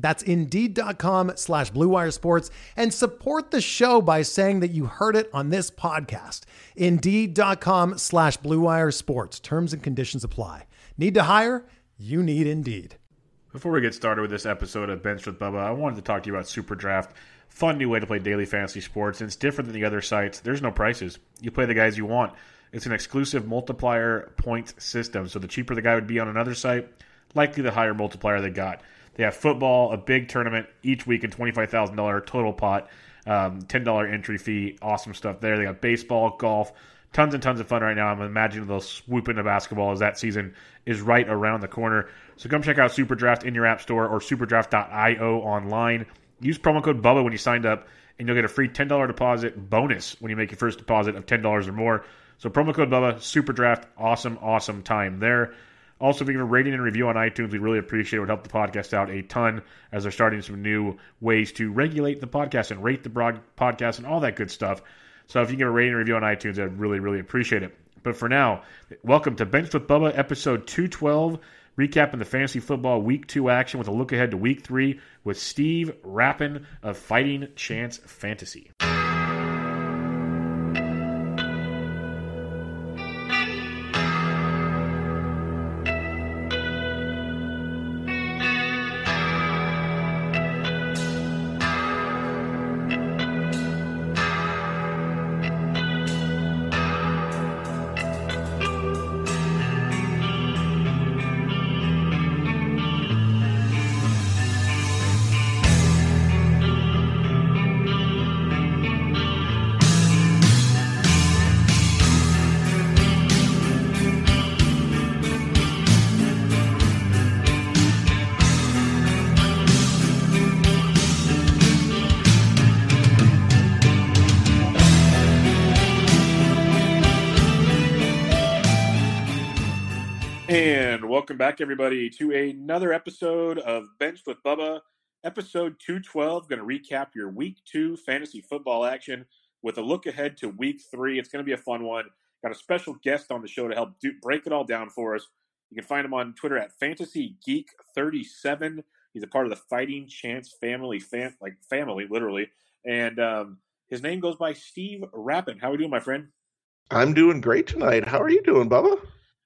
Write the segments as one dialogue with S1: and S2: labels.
S1: That's Indeed.com slash BlueWire Sports and support the show by saying that you heard it on this podcast. Indeed.com slash BlueWire Sports. Terms and conditions apply. Need to hire? You need Indeed.
S2: Before we get started with this episode of Bench with Bubba, I wanted to talk to you about Super Draft. Fun new way to play daily fantasy sports, and it's different than the other sites. There's no prices. You play the guys you want. It's an exclusive multiplier point system, so the cheaper the guy would be on another site, likely the higher multiplier they got. Have football, a big tournament each week, and $25,000 total pot, um, $10 entry fee. Awesome stuff there. They got baseball, golf, tons and tons of fun right now. I'm imagining they'll swoop into basketball as that season is right around the corner. So come check out Superdraft in your app store or superdraft.io online. Use promo code BUBBA when you signed up, and you'll get a free $10 deposit bonus when you make your first deposit of $10 or more. So promo code BUBBA, Superdraft, awesome, awesome time there. Also, if you give a rating and review on iTunes, we really appreciate it. It would help the podcast out a ton as they're starting some new ways to regulate the podcast and rate the broad podcast and all that good stuff. So if you give a rating and review on iTunes, I'd really, really appreciate it. But for now, welcome to Bench with Bubba, episode 212, recapping the fantasy football week two action with a look ahead to week three with Steve Rapin of Fighting Chance Fantasy. Welcome back, everybody, to another episode of Bench with Bubba, episode 212. Going to recap your week two fantasy football action with a look ahead to week three. It's going to be a fun one. Got a special guest on the show to help do, break it all down for us. You can find him on Twitter at Fantasy Geek 37 He's a part of the Fighting Chance family, fam- like family, literally. And um, his name goes by Steve Rapin. How are we doing, my friend?
S3: I'm doing great tonight. How are you doing, Bubba?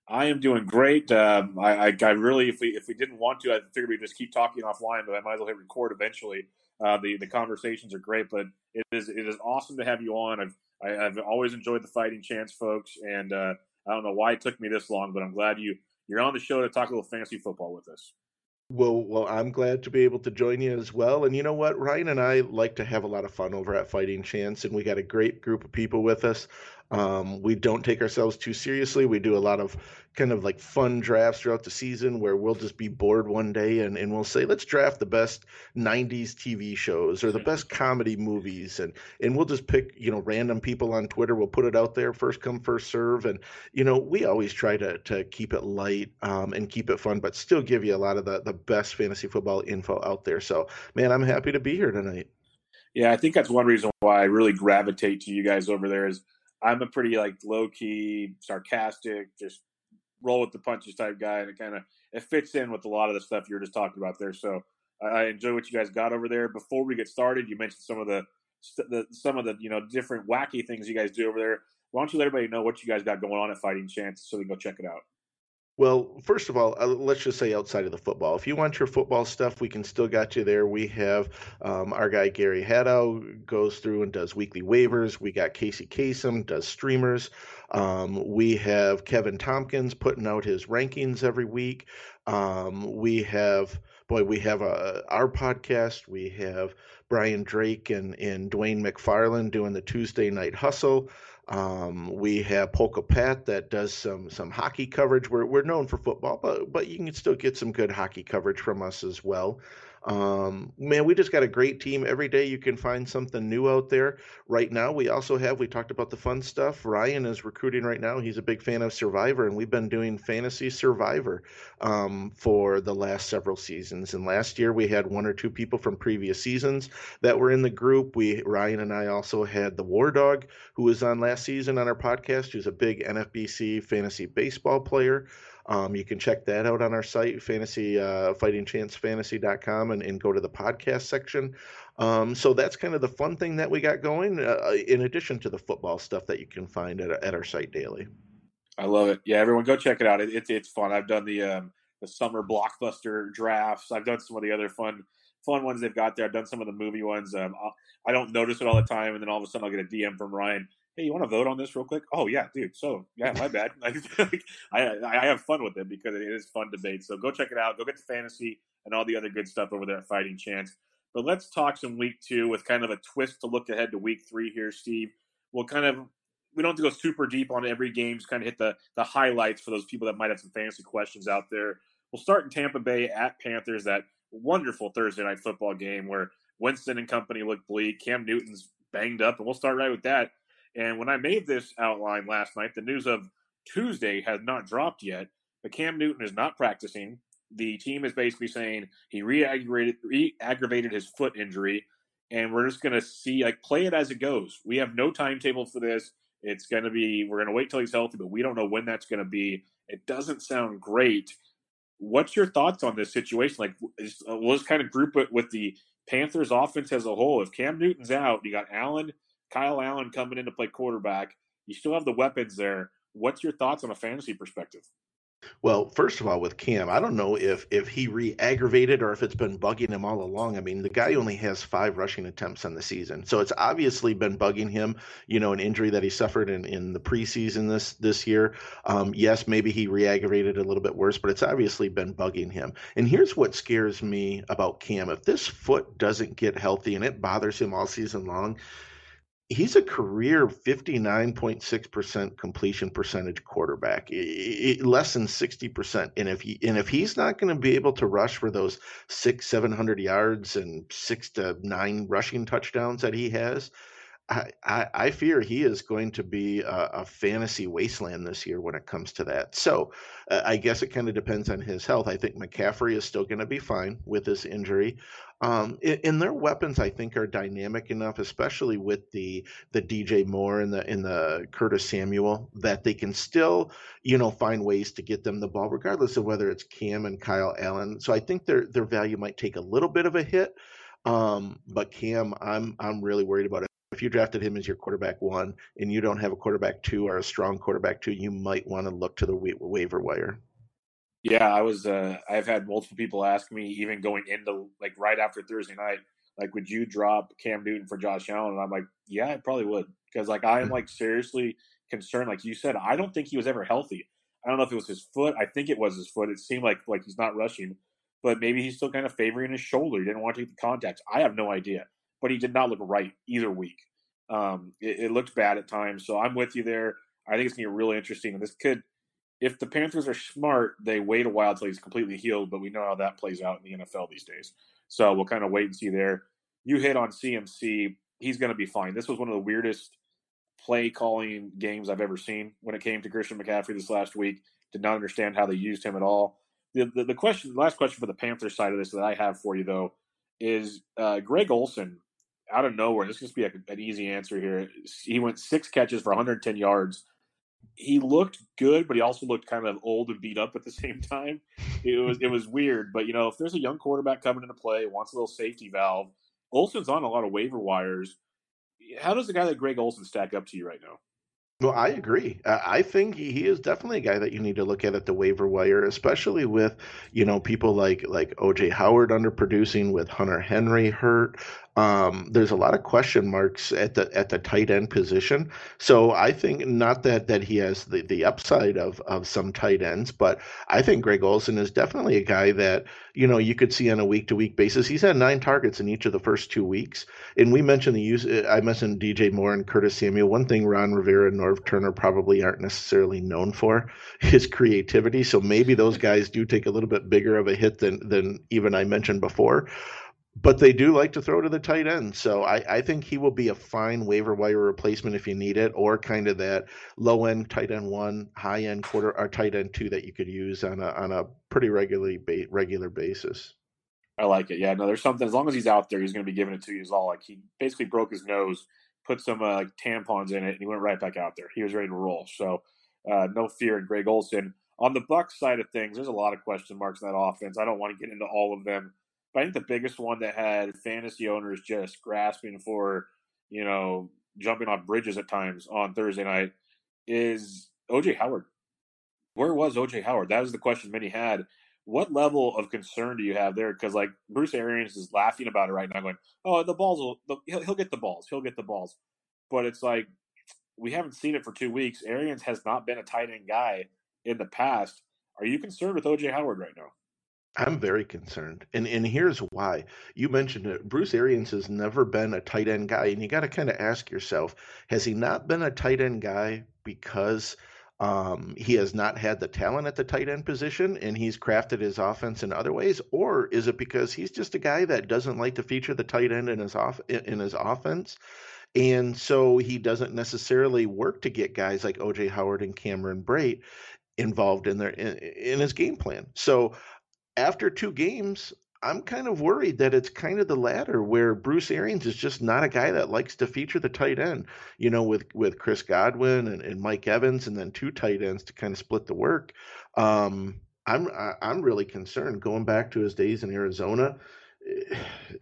S2: I am doing great. Um, I, I, I, really, if we if we didn't want to, I figured we'd just keep talking offline. But I might as well hit record eventually. Uh, the the conversations are great, but it is it is awesome to have you on. I've I, have i have always enjoyed the fighting chance, folks, and uh, I don't know why it took me this long, but I'm glad you you're on the show to talk a little fantasy football with us.
S3: Well, well, I'm glad to be able to join you as well. And you know what? Ryan and I like to have a lot of fun over at Fighting Chance, and we got a great group of people with us. Um, we don't take ourselves too seriously. We do a lot of kind of like fun drafts throughout the season where we'll just be bored one day and, and we'll say, let's draft the best 90s TV shows or the best comedy movies. And, and we'll just pick, you know, random people on Twitter. We'll put it out there, first come, first serve. And, you know, we always try to, to keep it light um, and keep it fun, but still give you a lot of the, the best fantasy football info out there. So, man, I'm happy to be here tonight.
S2: Yeah, I think that's one reason why I really gravitate to you guys over there is – I'm a pretty like low key, sarcastic, just roll with the punches type guy, and it kind of it fits in with a lot of the stuff you're just talking about there. So I enjoy what you guys got over there. Before we get started, you mentioned some of the, the some of the you know different wacky things you guys do over there. Why don't you let everybody know what you guys got going on at Fighting Chance so they can go check it out?
S3: Well, first of all, uh, let's just say outside of the football. If you want your football stuff, we can still got you there. We have um, our guy Gary Hadow goes through and does weekly waivers. We got Casey Kasem does streamers. Um, we have Kevin Tompkins putting out his rankings every week. Um, we have boy, we have a, uh, our podcast. We have Brian Drake and, and Dwayne McFarland doing the Tuesday Night Hustle. Um, we have Polka Pat that does some some hockey coverage. We're we're known for football, but but you can still get some good hockey coverage from us as well. Um, man, we just got a great team. Every day you can find something new out there. Right now, we also have, we talked about the fun stuff. Ryan is recruiting right now. He's a big fan of Survivor, and we've been doing Fantasy Survivor um, for the last several seasons. And last year, we had one or two people from previous seasons that were in the group. We, Ryan and I also had the War Dog, who was on last season on our podcast, who's a big NFBC fantasy baseball player. Um, you can check that out on our site, fantasy uh, fightingchancefantasy.com, and, and go to the podcast section. Um, so that's kind of the fun thing that we got going, uh, in addition to the football stuff that you can find at, at our site daily.
S2: I love it. Yeah, everyone go check it out. It, it's it's fun. I've done the um, the summer blockbuster drafts. I've done some of the other fun fun ones they've got there. I've done some of the movie ones. Um, I don't notice it all the time, and then all of a sudden I'll get a DM from Ryan hey, you want to vote on this real quick? Oh yeah, dude. So yeah, my bad. I I have fun with it because it is fun debate. So go check it out. Go get the fantasy and all the other good stuff over there at Fighting Chance. But let's talk some week two with kind of a twist to look ahead to week three here, Steve. We'll kind of we don't have to go super deep on every game. Just kind of hit the the highlights for those people that might have some fantasy questions out there. We'll start in Tampa Bay at Panthers. That wonderful Thursday night football game where Winston and company look bleak. Cam Newton's banged up, and we'll start right with that. And when I made this outline last night, the news of Tuesday has not dropped yet. But Cam Newton is not practicing. The team is basically saying he re-aggravated, his foot injury, and we're just going to see like play it as it goes. We have no timetable for this. It's going to be we're going to wait till he's healthy, but we don't know when that's going to be. It doesn't sound great. What's your thoughts on this situation? Like, uh, just kind of group it with the Panthers offense as a whole. If Cam Newton's out, you got Allen Kyle Allen coming in to play quarterback. You still have the weapons there. What's your thoughts on a fantasy perspective?
S3: Well, first of all, with Cam, I don't know if if he re-aggravated or if it's been bugging him all along. I mean, the guy only has five rushing attempts on the season, so it's obviously been bugging him. You know, an injury that he suffered in, in the preseason this this year. Um, yes, maybe he re-aggravated a little bit worse, but it's obviously been bugging him. And here's what scares me about Cam: if this foot doesn't get healthy and it bothers him all season long, he's a career 59.6% completion percentage quarterback less than 60% and if he and if he's not going to be able to rush for those six 700 yards and six to nine rushing touchdowns that he has I, I, fear he is going to be a, a, fantasy wasteland this year when it comes to that. So uh, I guess it kind of depends on his health. I think McCaffrey is still going to be fine with this injury. Um, and their weapons, I think, are dynamic enough, especially with the the DJ Moore and the in the Curtis Samuel, that they can still, you know, find ways to get them the ball, regardless of whether it's Cam and Kyle Allen. So I think their their value might take a little bit of a hit. Um, but Cam, I'm I'm really worried about it if you drafted him as your quarterback one and you don't have a quarterback two or a strong quarterback two, you might want to look to the wa- waiver wire.
S2: Yeah, I was. Uh, I've had multiple people ask me, even going into like right after Thursday night, like, would you drop Cam Newton for Josh Allen? And I'm like, yeah, I probably would, because like I am like seriously concerned. Like you said, I don't think he was ever healthy. I don't know if it was his foot. I think it was his foot. It seemed like like he's not rushing, but maybe he's still kind of favoring his shoulder. He didn't want to take the contact. I have no idea but he did not look right either week. Um, it, it, looked bad at times. So I'm with you there. I think it's going to be really interesting. And this could, if the Panthers are smart, they wait a while until he's completely healed. But we know how that plays out in the NFL these days. So we'll kind of wait and see there. You hit on CMC. He's going to be fine. This was one of the weirdest play calling games I've ever seen when it came to Christian McCaffrey this last week. Did not understand how they used him at all. The, the, the question, the last question for the Panthers side of this that I have for you though is uh, Greg Olsen out of nowhere, this is be a, an easy answer here. He went six catches for 110 yards. He looked good, but he also looked kind of old and beat up at the same time. It was it was weird, but you know, if there's a young quarterback coming into play, wants a little safety valve, Olsen's on a lot of waiver wires. How does a guy like Greg Olsen stack up to you right now?
S3: Well, I agree. I think he he is definitely a guy that you need to look at at the waiver wire, especially with you know people like like OJ Howard underproducing, with Hunter Henry hurt. Um, there's a lot of question marks at the at the tight end position. So I think not that that he has the, the upside of of some tight ends, but I think Greg Olsen is definitely a guy that you know you could see on a week to week basis. He's had nine targets in each of the first two weeks, and we mentioned the use. I mentioned DJ Moore and Curtis Samuel. One thing Ron Rivera and Turner probably aren't necessarily known for is creativity. So maybe those guys do take a little bit bigger of a hit than than even I mentioned before but they do like to throw to the tight end. So I, I think he will be a fine waiver wire replacement if you need it, or kind of that low end tight end one, high end quarter or tight end two that you could use on a on a pretty regularly ba- regular basis.
S2: I like it. Yeah, no, there's something. As long as he's out there, he's going to be giving it to you. Is all like he basically broke his nose, put some uh, tampons in it, and he went right back out there. He was ready to roll. So uh, no fear in Greg Olsen. On the Bucs side of things, there's a lot of question marks in that offense. I don't want to get into all of them. But I think the biggest one that had fantasy owners just grasping for, you know, jumping on bridges at times on Thursday night is OJ Howard. Where was OJ Howard? That was the question many had. What level of concern do you have there? Because like Bruce Arians is laughing about it right now, going, "Oh, the balls will he'll, he'll get the balls. He'll get the balls." But it's like we haven't seen it for two weeks. Arians has not been a tight end guy in the past. Are you concerned with OJ Howard right now?
S3: I'm very concerned. And and here's why. You mentioned it. Bruce Arians has never been a tight end guy. And you got to kind of ask yourself, has he not been a tight end guy because um, he has not had the talent at the tight end position and he's crafted his offense in other ways? Or is it because he's just a guy that doesn't like to feature the tight end in his off in his offense? And so he doesn't necessarily work to get guys like OJ Howard and Cameron Brate involved in their in, in his game plan. So after two games, I'm kind of worried that it's kind of the latter where Bruce Arians is just not a guy that likes to feature the tight end, you know, with, with Chris Godwin and, and Mike Evans and then two tight ends to kind of split the work. Um, I'm I'm really concerned going back to his days in Arizona.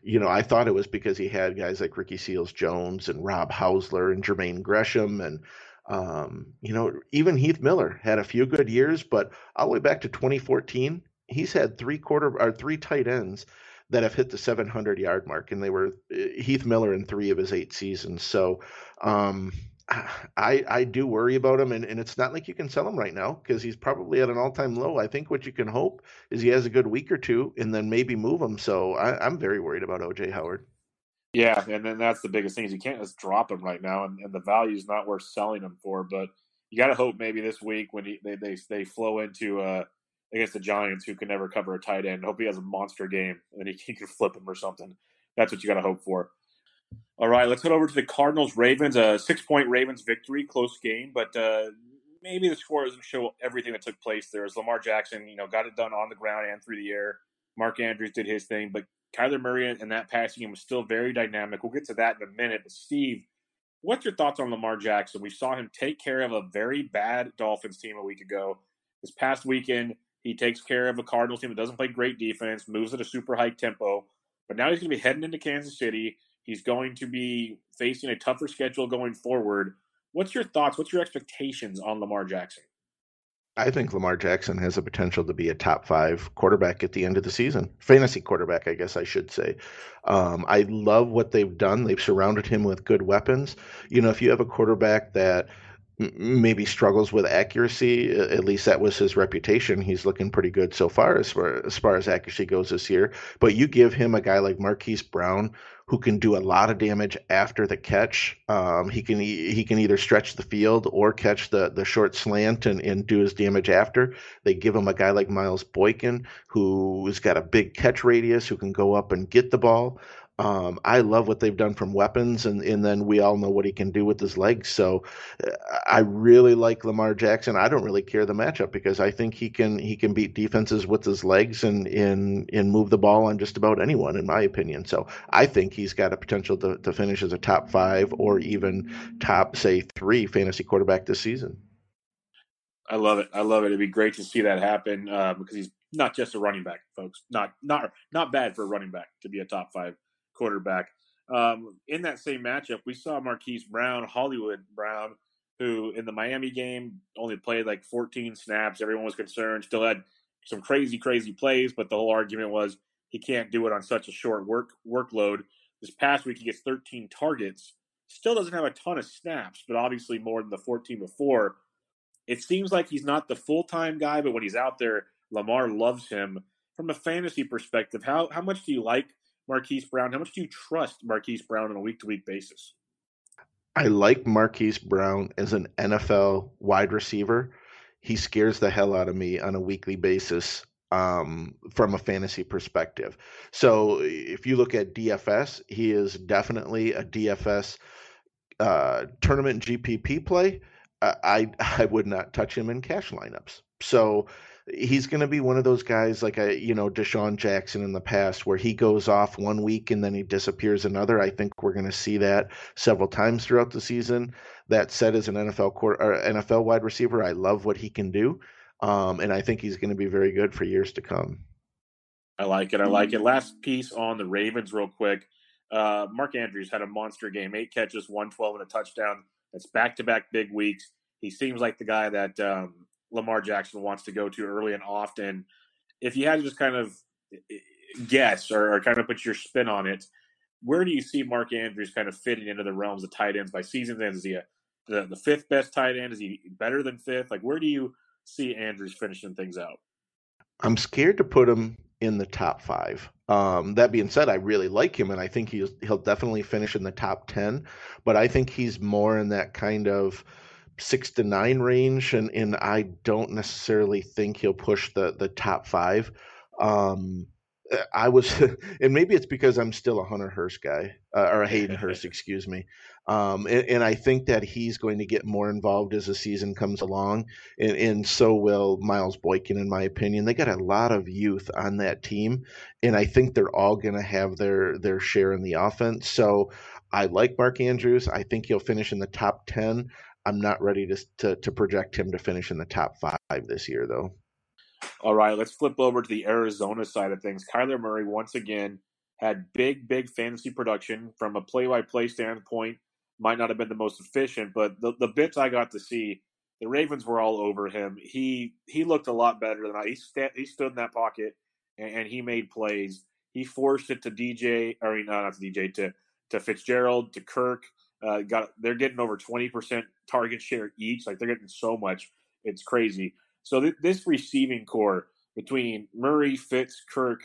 S3: You know, I thought it was because he had guys like Ricky Seals Jones and Rob Housler and Jermaine Gresham and um, you know, even Heath Miller had a few good years, but all the way back to 2014, he's had three quarter or three tight ends that have hit the 700 yard mark, and they were uh, Heath Miller in three of his eight seasons. So um, I I do worry about him, and, and it's not like you can sell him right now because he's probably at an all time low. I think what you can hope is he has a good week or two, and then maybe move him. So I, I'm very worried about OJ Howard.
S2: Yeah, and then that's the biggest thing is you can't just drop him right now, and, and the value is not worth selling him for. But you got to hope maybe this week when he, they, they they flow into uh, against the Giants, who can never cover a tight end. Hope he has a monster game and he, he can flip him or something. That's what you got to hope for. All right, let's head over to the Cardinals Ravens. A six point Ravens victory, close game, but uh, maybe the score doesn't show everything that took place there. As Lamar Jackson, you know, got it done on the ground and through the air. Mark Andrews did his thing, but Kyler Murray and that passing game was still very dynamic. We'll get to that in a minute. But Steve, what's your thoughts on Lamar Jackson? We saw him take care of a very bad Dolphins team a week ago. This past weekend, he takes care of a Cardinals team that doesn't play great defense, moves at a super high tempo. But now he's going to be heading into Kansas City. He's going to be facing a tougher schedule going forward. What's your thoughts? What's your expectations on Lamar Jackson?
S3: I think Lamar Jackson has the potential to be a top five quarterback at the end of the season. Fantasy quarterback, I guess I should say. Um, I love what they've done. They've surrounded him with good weapons. You know, if you have a quarterback that maybe struggles with accuracy. At least that was his reputation. He's looking pretty good so far as far as, far as accuracy goes this year. But you give him a guy like Marquise Brown who can do a lot of damage after the catch. Um, he can he can either stretch the field or catch the the short slant and, and do his damage after. They give him a guy like Miles Boykin who's got a big catch radius who can go up and get the ball. Um, I love what they've done from weapons, and, and then we all know what he can do with his legs. So uh, I really like Lamar Jackson. I don't really care the matchup because I think he can he can beat defenses with his legs and and, and move the ball on just about anyone, in my opinion. So I think he's got a potential to, to finish as a top five or even top say three fantasy quarterback this season.
S2: I love it. I love it. It'd be great to see that happen uh, because he's not just a running back, folks. Not not not bad for a running back to be a top five quarterback. Um, in that same matchup, we saw Marquise Brown, Hollywood Brown, who in the Miami game only played like 14 snaps. Everyone was concerned. Still had some crazy, crazy plays, but the whole argument was he can't do it on such a short work workload. This past week, he gets 13 targets. Still doesn't have a ton of snaps, but obviously more than the 14 before. It seems like he's not the full time guy, but when he's out there, Lamar loves him. From a fantasy perspective, how how much do you like Marquise Brown? How much do you trust Marquise Brown on a week to week basis?
S3: I like Marquise Brown as an NFL wide receiver. He scares the hell out of me on a weekly basis um, from a fantasy perspective. So if you look at DFS, he is definitely a DFS uh, tournament GPP play. I I would not touch him in cash lineups. So he's going to be one of those guys like a you know DeSean Jackson in the past where he goes off one week and then he disappears another. I think we're going to see that several times throughout the season. That said, as an NFL court, or NFL wide receiver, I love what he can do, um, and I think he's going to be very good for years to come.
S2: I like it. I like it. Last piece on the Ravens, real quick. Uh, Mark Andrews had a monster game, eight catches, one twelve, and a touchdown. That's back to back big weeks. He seems like the guy that um, Lamar Jackson wants to go to early and often. If you had to just kind of eh, eh, guess or, or, kind of put your spin on it, where do you see Mark Andrews kind of fitting into the realms of tight ends by season's end? Is he a, the, the fifth best tight end? Is he better than fifth? Like, where do you see Andrews finishing things out?
S3: I'm scared to put him in the top five. Um, that being said, I really like him, and I think he's he'll definitely finish in the top ten. But I think he's more in that kind of six to nine range, and and I don't necessarily think he'll push the the top five. Um, I was, and maybe it's because I'm still a Hunter Hurst guy, uh, or a Hayden Hurst, excuse me. Um, and, and, I think that he's going to get more involved as the season comes along, and, and, so will Miles Boykin, in my opinion. They got a lot of youth on that team, and I think they're all going to have their their share in the offense. So I like Mark Andrews. I think he'll finish in the top ten. I'm not ready to, to, to project him to finish in the top five this year, though.
S2: All right, let's flip over to the Arizona side of things. Kyler Murray once again had big, big fantasy production from a play-by-play standpoint. Might not have been the most efficient, but the, the bits I got to see, the Ravens were all over him. He he looked a lot better than I. He, st- he stood in that pocket and, and, he made plays. He forced it to DJ, or not to DJ, to to Fitzgerald, to Kirk. Uh, got they're getting over twenty percent target share each. Like they're getting so much, it's crazy. So th- this receiving corps between Murray, Fitz, Kirk,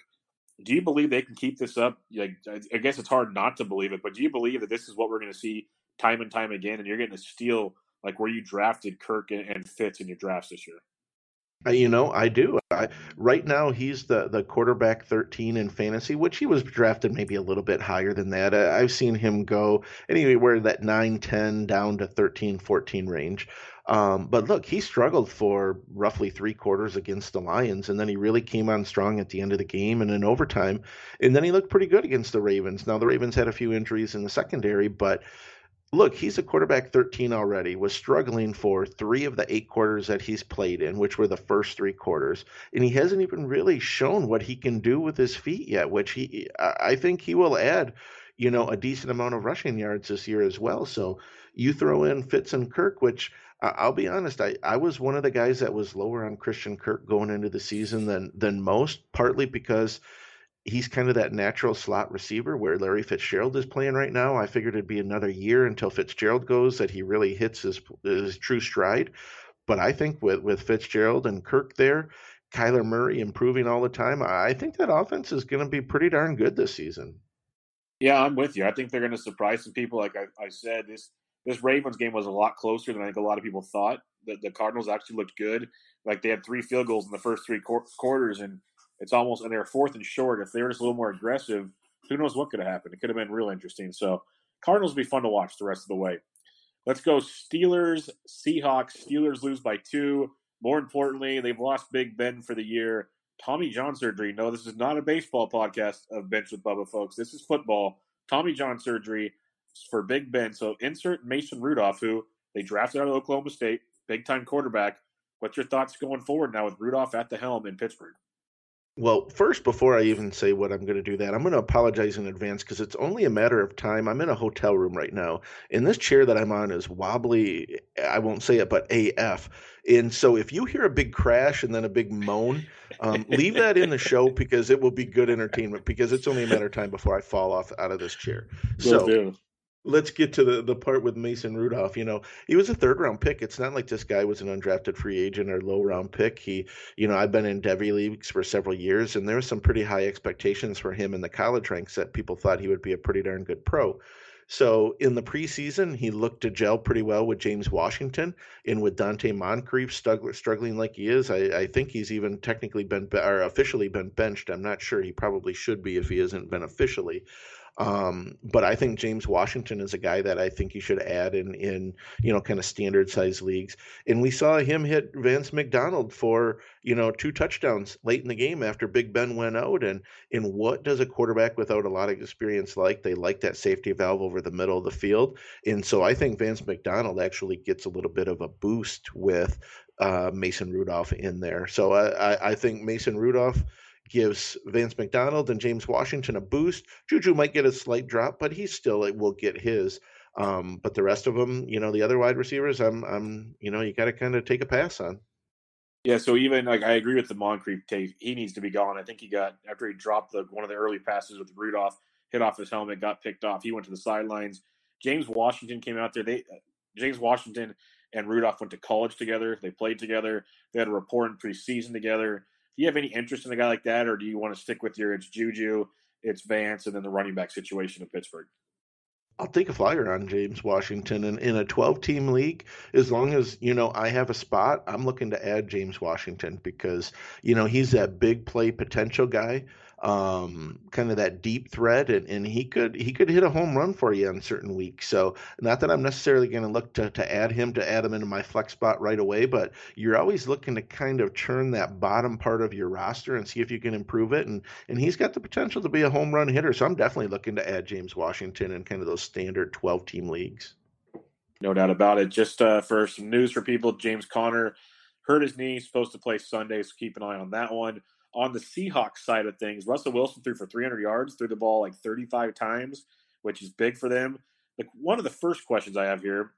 S2: do you believe they can keep this up? Like I guess it's hard not to believe it, but do you believe that this is what we're going to see time and time again, and you're getting to steal like where you drafted Kirk and, and Fitz in your drafts this year?
S3: You know, I do. I, right now, he's the the quarterback 13 in fantasy, which he was drafted maybe a little bit higher than that. I, I've seen him go anywhere that 9, 10 down to 13, 14 range. Um, but look, he struggled for roughly three quarters against the Lions, and then he really came on strong at the end of the game and in overtime. And then he looked pretty good against the Ravens. Now, the Ravens had a few injuries in the secondary, but look, he's a quarterback 13 already, was struggling for three of the eight quarters that he's played in, which were the first three quarters. And he hasn't even really shown what he can do with his feet yet, which he, I think he will add, you know, a decent amount of rushing yards this year as well. So you throw in Fitz and Kirk, which I'll be honest, I, I was one of the guys that was lower on Christian Kirk going into the season than, than most, partly because – he's kind of that natural slot receiver where Larry Fitzgerald is playing right now. I figured it'd be another year until Fitzgerald goes that he really hits his his true stride. But I think with with Fitzgerald and Kirk there, Kyler Murray improving all the time, I think that offense is going to be pretty darn good this season.
S2: Yeah, I'm with you. I think they're going to surprise some people. Like I, I said, this this Ravens game was a lot closer than I think a lot of people thought. The, the Cardinals actually looked good. Like they had three field goals in the first three qu- quarters, and it's almost and they're fourth and short. If they were just a little more aggressive, who knows what could have happened? It could have been real interesting. So Cardinals be fun to watch the rest of the way. Let's go Steelers, Seahawks. Steelers lose by two. More importantly, they've lost Big Ben for the year. Tommy John surgery. No, this is not a baseball podcast of Bench with Bubba, folks. This is football. Tommy John surgery for Big Ben. So insert Mason Rudolph, who they drafted out of Oklahoma State, big time quarterback. What's your thoughts going forward now with Rudolph at the helm in Pittsburgh?
S3: Well, first, before I even say what I'm going to do that, I'm going to apologize in advance because it's only a matter of time. I'm in a hotel room right now, and this chair that I'm on is wobbly. I won't say it, but AF. And so if you hear a big crash and then a big moan, um, leave that in the show because it will be good entertainment because it's only a matter of time before I fall off out of this chair.
S2: Will so do
S3: let's get to the, the part with Mason Rudolph. You know, he was a third round pick. It's not like this guy was an undrafted free agent or low round pick. He, you know, I've been in Devy leagues for several years, and there was some pretty high expectations for him in the college ranks that people thought he would be a pretty darn good pro. So in the preseason, he looked to gel pretty well with James Washington and with Donte Moncrief struggling like he is. I, I think he's even technically been or officially been benched. I'm not sure. He probably should be if he hasn't been officially. Um, but I think James Washington is a guy that I think you should add in in you know kind of standard size leagues. And we saw him hit Vance McDonald for you know two touchdowns late in the game after Big Ben went out. And and what does a quarterback without a lot of experience like? They like that safety valve over the middle of the field. And so I think Vance McDonald actually gets a little bit of a boost with uh, Mason Rudolph in there. So I, I think Mason Rudolph gives Vance McDonald and James Washington a boost. Juju might get a slight drop, but he still will get his. Um, but the rest of them, you know, the other wide receivers, I'm, I'm, you know, you got to kind of take a pass on.
S2: Yeah, so even like I agree with the Moncrief take, he needs to be gone. I think he got after he dropped the one of the early passes with Rudolph, hit off his helmet, got picked off. He went to the sidelines. James Washington came out there. They James Washington and Rudolph went to college together. They played together. They had a report in preseason together do you have any interest in a guy like that, or do you want to stick with your it's Juju, it's Vance, and then the running back situation in Pittsburgh?
S3: I'll take a flyer on James Washington and in a 12 team league as long as you know I have a spot I'm looking to add James Washington because you know he's that big play potential guy um, kind of that deep threat, and, and he could he could hit a home run for you on certain weeks. So not that I'm necessarily going to look to to add him to add him into my flex spot right away, but you're always looking to kind of churn that bottom part of your roster and see if you can improve it. And and he's got the potential to be a home run hitter. So I'm definitely looking to add James Washington in kind of those standard 12 team leagues.
S2: No doubt about it. Just uh, for some news for people, James Conner hurt his knee, supposed to play Sunday, so keep an eye on that one on the Seahawks side of things, Russell Wilson threw for 300 yards, threw the ball like 35 times, which is big for them. Like one of the first questions I have here,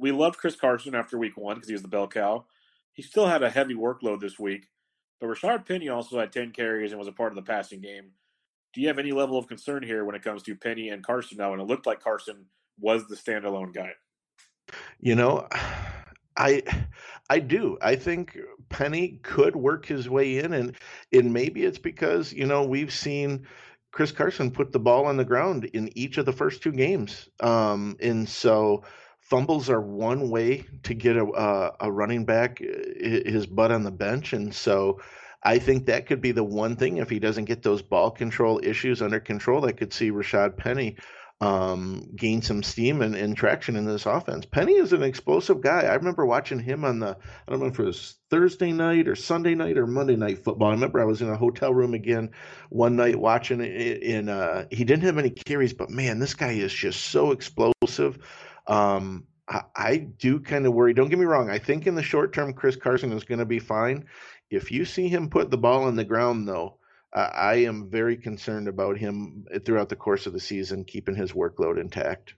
S2: we loved Chris Carson after week one because he was the bell cow. He still had a heavy workload this week, but Rashaad Penny also had 10 carries and was a part of the passing game. Do you have any level of concern here when it comes to Penny and Carson now? And it looked like Carson was the standalone guy.
S3: You know, I I do. I think Penny could work his way in and and maybe it's because, you know, we've seen Chris Carson put the ball on the ground in each of the first two games. Um, and so fumbles are one way to get a, a, a running back his butt on the bench. And so I think that could be the one thing if he doesn't get those ball control issues under control, I could see Rashaad Penny um, gain some steam and, and, traction in this offense. Penny is an explosive guy. I remember watching him on the, I don't know if it was Thursday night or Sunday night or Monday night football. I remember I was in a hotel room again one night watching it, and uh, he didn't have any carries, but man, this guy is just so explosive. Um, I, I do kind of worry. Don't get me wrong. I think in the short term, Chris Carson is going to be fine. If you see him put the ball on the ground, though, I am very concerned about him throughout the course of the season, keeping his workload intact.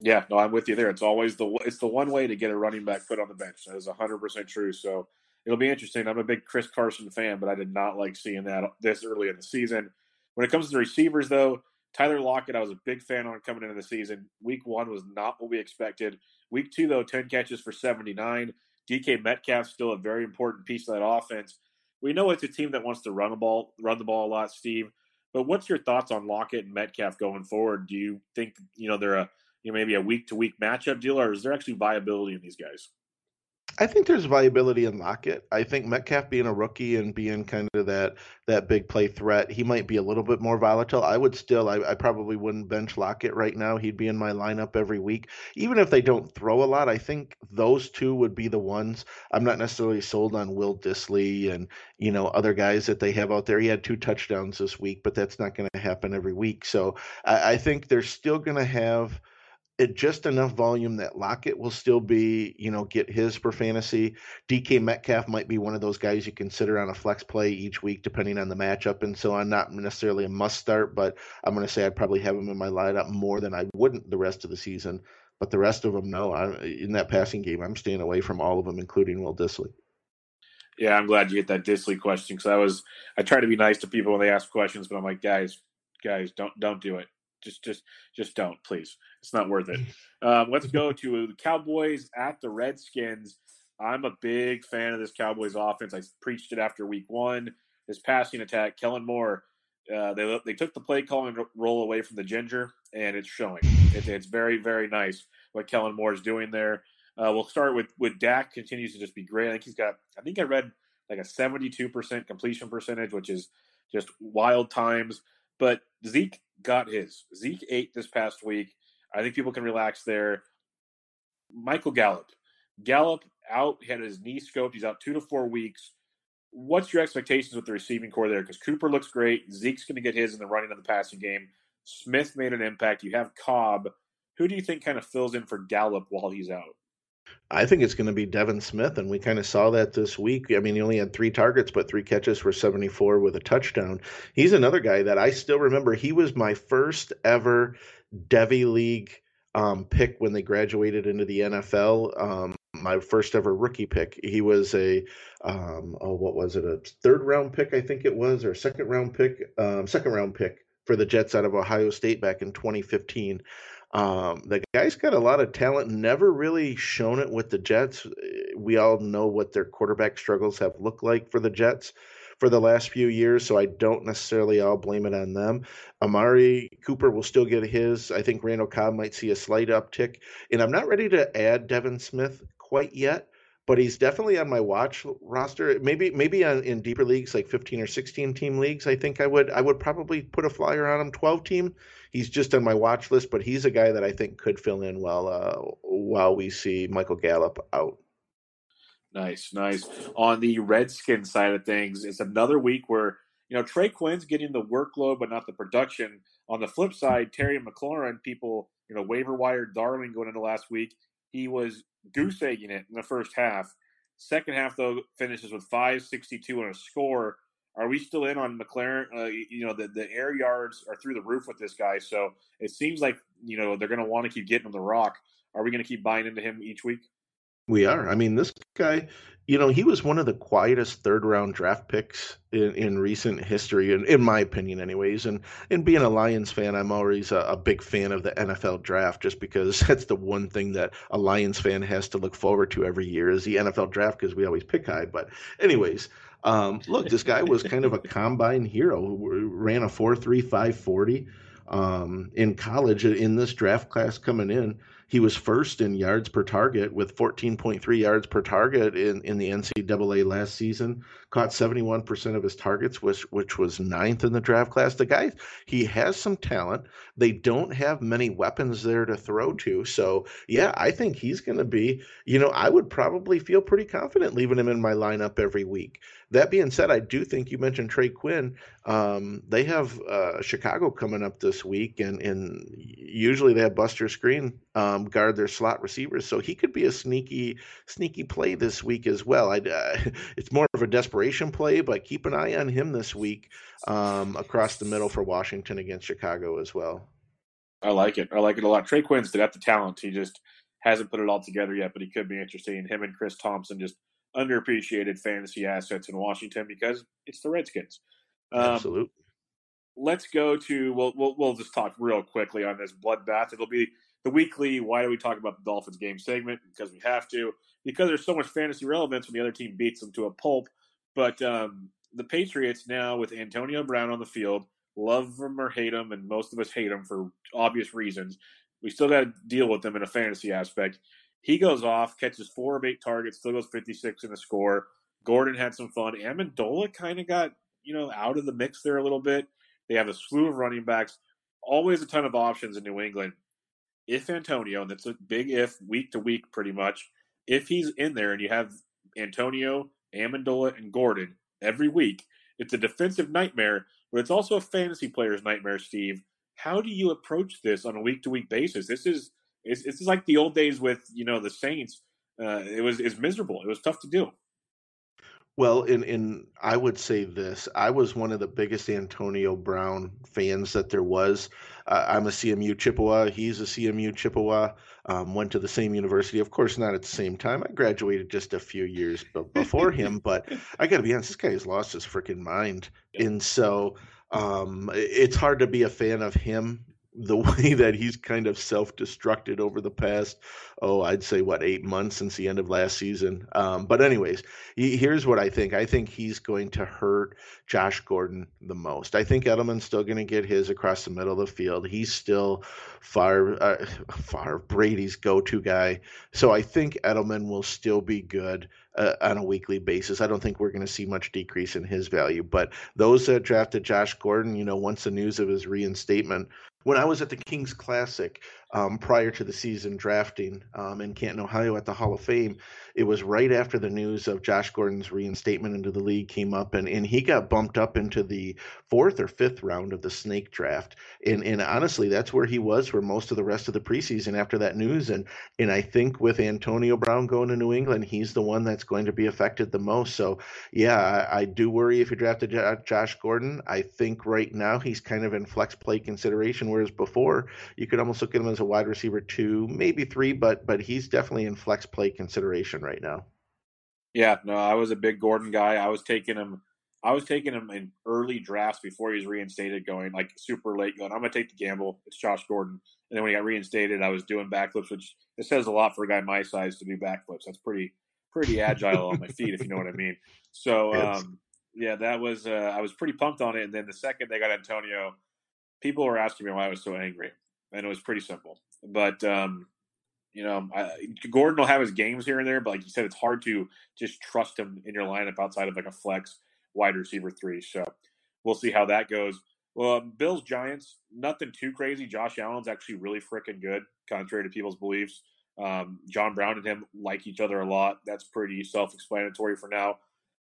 S2: Yeah, no, I'm with you there. It's always the it's the one way to get a running back put on the bench. That is 100 percent true. So it'll be interesting. I'm a big Chris Carson fan, but I did not like seeing that this early in the season. When it comes to the receivers, though, Tyler Lockett, I was a big fan on coming into the season. Week one was not what we expected. Week two, though, 10 catches for 79. DK Metcalf still a very important piece of that offense we know it's a team that wants to run the ball, run the ball a lot, Steve. But what's your thoughts on Lockett and Metcalf going forward? Do you think you know they're a you know maybe a week to week matchup deal, or is there actually viability in these guys?
S3: I think there's viability in Lockett. I think Metcalf being a rookie and being kind of that that big play threat, he might be a little bit more volatile. I would still, I, I, probably wouldn't bench Lockett right now. He'd be in my lineup every week, even if they don't throw a lot. I think those two would be the ones. I'm not necessarily sold on Will Dissly and you know other guys that they have out there. He had two touchdowns this week, but that's not going to happen every week. So I, I think they're still going to have at just enough volume that Lockett will still be, you know, get his for fantasy. DK Metcalf might be one of those guys you consider on a flex play each week, depending on the matchup and so on. Not necessarily a must start, but I'm going to say I'd probably have him in my lineup more than I wouldn't the rest of the season. But the rest of them, no. I, in that passing game, I'm staying away from all of them, including Will Dissly.
S2: Yeah, I'm glad you hit that Dissly question because I was I try to be nice to people when they ask questions, but I'm like, guys, guys, don't don't do it. Just just just don't, please. It's not worth it. Um, let's go to the Cowboys at the Redskins. I'm a big fan of this Cowboys offense. I preached it after week one. This passing attack, Kellen Moore, uh, they they took the play calling role away from the Ginger, and it's showing. It, it's very very nice what Kellen Moore is doing there. Uh, we'll start with with Dak continues to just be great. I think he's got. I think I read like a 72% completion percentage, which is just wild times. But Zeke got his. Zeke ate this past week. I think people can relax there. Michael Gallup. Gallup out. Had his knee scoped. He's out two to four weeks. What's your expectations with the receiving corps there? Because Cooper looks great. Zeke's going to get his in the running of the passing game. Smith made an impact. You have Cobb. Who do you think kind of fills in for Gallup while he's out?
S3: I think it's going to be Devin Smith, and we kind of saw that this week. I mean, he only had three targets, but three catches for 74 with a touchdown. He's another guy that I still remember. He was my first ever Devy League um, pick when they graduated into the NFL. Um, my first ever rookie pick. He was a um, oh, what was it? A third round pick, I think it was, or second round pick, um, second round pick for the Jets out of Ohio State back in 2015. Um, the guy's got a lot of talent, never really shown it with the Jets. We all know what their quarterback struggles have looked like for the Jets for the last few years, so I don't necessarily all blame it on them. Amari Cooper will still get his. I think Randall Cobb might see a slight uptick, and I'm not ready to add Devin Smith quite yet but he's definitely on my watch roster. Maybe maybe in deeper leagues like 15 or 16 team leagues, I think I would I would probably put a flyer on him. 12 team, he's just on my watch list, but he's a guy that I think could fill in while uh, while we see Michael Gallup out.
S2: Nice, nice. On the Redskin side of things, it's another week where you know Trey Quinn's getting the workload, but not the production. On the flip side, Terry McLaurin, people you know waiver wire darling going into last week, he was goose egging it in the first half. Second half, though, finishes with 562 and a score. Are we still in on McLaurin? Uh, you know, the, the air yards are through the roof with this guy. So it seems like, you know, they're going to want to keep getting him the rock. Are we going to keep buying into him each week?
S3: We are. I mean, this guy, you know, he was one of the quietest third round draft picks in, in recent history, in, in my opinion, anyways. And and being a Lions fan, I'm always a, a, big fan of the NFL draft, just because that's the one thing that a Lions fan has to look forward to every year is the NFL draft, because we always pick high. But anyways, um, look, this guy was kind of a combine hero ran a four three five forty um, in college in this draft class coming in. He was first in yards per target with 14.3 yards per target in, in the NCAA last season. Caught 71% of his targets, which which was ninth in the draft class. The guy, he has some talent. They don't have many weapons there to throw to. So yeah, I think he's going to be. You know, I would probably feel pretty confident leaving him in my lineup every week. That being said, I do think you mentioned Trey Quinn. Um, they have uh, Chicago coming up this week, and, and usually they have Buster Skrine um, guard their slot receivers, so he could be a sneaky sneaky play this week as well. I, uh, it's more of a desperation play, but keep an eye on him this week um, across the middle for Washington against Chicago as well.
S2: I like it. I like it a lot. Trey Quinn's got the talent. He just hasn't put it all together yet, but he could be interesting. Him and Chris Thompson just – underappreciated fantasy assets in Washington because it's the Redskins.
S3: Um, Absolutely.
S2: Let's go to we'll, we'll we'll just talk real quickly on this bloodbath. It'll be the weekly. Why do we talk about the Dolphins game segment? Because we have to. Because there's so much fantasy relevance when the other team beats them to a pulp. But um, the Patriots now with Antonio Brown on the field, love him or hate him, and most of us hate him for obvious reasons. We still got to deal with them in a fantasy aspect. He goes off, catches four of eight targets, still goes 56 in the score. Gordon had some fun. Amendola kind of got, you know, out of the mix there a little bit. They have a slew of running backs. Always a ton of options in New England. If Antonio, and that's a big if, week to week pretty much, if he's in there and you have Antonio, Amendola, and Gordon every week, it's a defensive nightmare, but it's also a fantasy player's nightmare, Steve. How do you approach this on a week to week basis? This is It's it's like the old days with you know the Saints. Uh, it was it's miserable. It was tough to do.
S3: Well, in in I would say this. I was one of the biggest Antonio Brown fans that there was. Uh, I'm a CMU Chippewa. He's a CMU Chippewa. Um, went to the same university, of course, not at the same time. I graduated just a few years before him, but I got to be honest, this guy has lost his freaking mind, and so um, it's hard to be a fan of him the way that he's kind of self-destructed over the past oh i'd say what eight months since the end of last season. Um, but anyways he, here's what i think. I think he's going to hurt josh gordon the most. I think edelman's still going to get his across the middle of the field. He's still far uh, far brady's go-to guy. So i think edelman will still be good uh, on a weekly basis. I don't think we're going to see much decrease in his value. But those that drafted Josh Gordon, you know, once the news of his reinstatement when I was at the Kings Classic um, prior to the season drafting um, in Canton, Ohio at the Hall of Fame, it was right after the news of Josh Gordon's reinstatement into the league came up, and, and he got bumped up into the fourth or fifth round of the snake draft. And and honestly, that's where he was for most of the rest of the preseason after that news. And and I think with Antonio Brown going to New England, he's the one that's going to be affected the most. So yeah, I, I do worry if you drafted Josh Gordon. I think right now he's kind of in flex play consideration, whereas before you could almost look at him as a wide receiver two, maybe three, but but he's definitely in flex play consideration right now.
S2: Yeah, no, I was a big Gordon guy. I was taking him. I was taking him in early drafts before he was reinstated, going like super late, going, I'm going to take the gamble. It's Josh Gordon. And then when he got reinstated, I was doing backflips, which it says a lot for a guy my size to do backflips. That's pretty pretty agile on my feet, if you know what I mean. So, um, yeah, that was uh, I was pretty pumped on it. And then the second they got Antonio, people were asking me why I was so angry, and it was pretty simple. But um, you know, I, Gordon will have his games here and there, but like you said, it's hard to just trust him in your lineup outside of like a flex wide receiver three. So we'll see how that goes. Well, um, Bills Giants, nothing too crazy. Josh Allen's actually really freaking good, contrary to people's beliefs. Um, John Brown and him like each other a lot. That's pretty self-explanatory for now.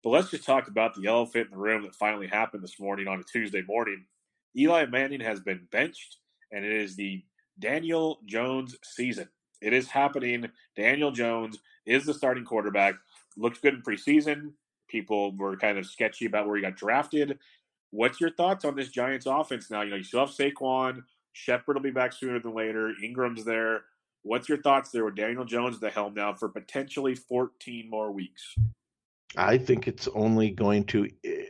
S2: But let's just talk about the elephant in the room that finally happened this morning on a Tuesday morning. Eli Manning has been benched, and it is the Daniel Jones season. It is happening. Daniel Jones is the starting quarterback. Looked good in preseason. People were kind of sketchy about where he got drafted. What's your thoughts on this Giants offense now? You know, you still have Saquon. Shepard will be back sooner than later. Engram's there. What's your thoughts there with Daniel Jones at the helm now for potentially 14 more weeks?
S3: I think it's only going to eh,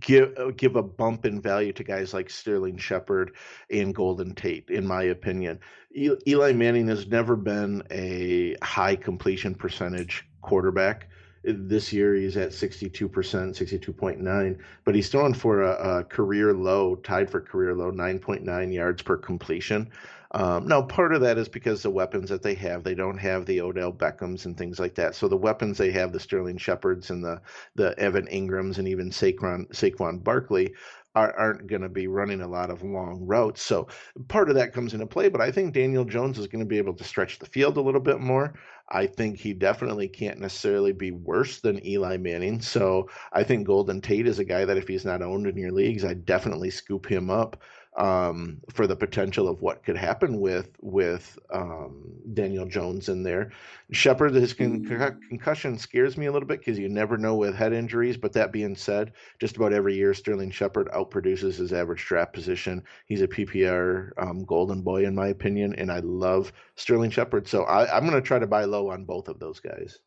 S3: give uh, give a bump in value to guys like Sterling Shepard and Golden Tate, in my opinion. Eli Manning has never been a high completion percentage quarterback. This year he's at 62%, 62.9, but he's throwing for a, a career low, tied for career low, 9.9 yards per completion. Um, now, part of that is because the weapons that they have, they don't have the Odell Beckhams and things like that. So the weapons they have, the Sterling Shepards and the the Evan Engrams and even Saquon Saquon Barkley, are, not going to be running a lot of long routes. So part of that comes into play. But I think Daniel Jones is going to be able to stretch the field a little bit more. I think he definitely can't necessarily be worse than Eli Manning. So I think Golden Tate is a guy that if he's not owned in your leagues, I definitely scoop him up um, for the potential of what could happen with with um, Daniel Jones in there. Shepard, his con- mm. concussion scares me a little bit because you never know with head injuries. But that being said, just about every year Sterling Shepard outproduces his average draft position. He's a PPR um, golden boy in my opinion, and I love Sterling Shepard. So I, I'm going to try to buy low on both of those guys.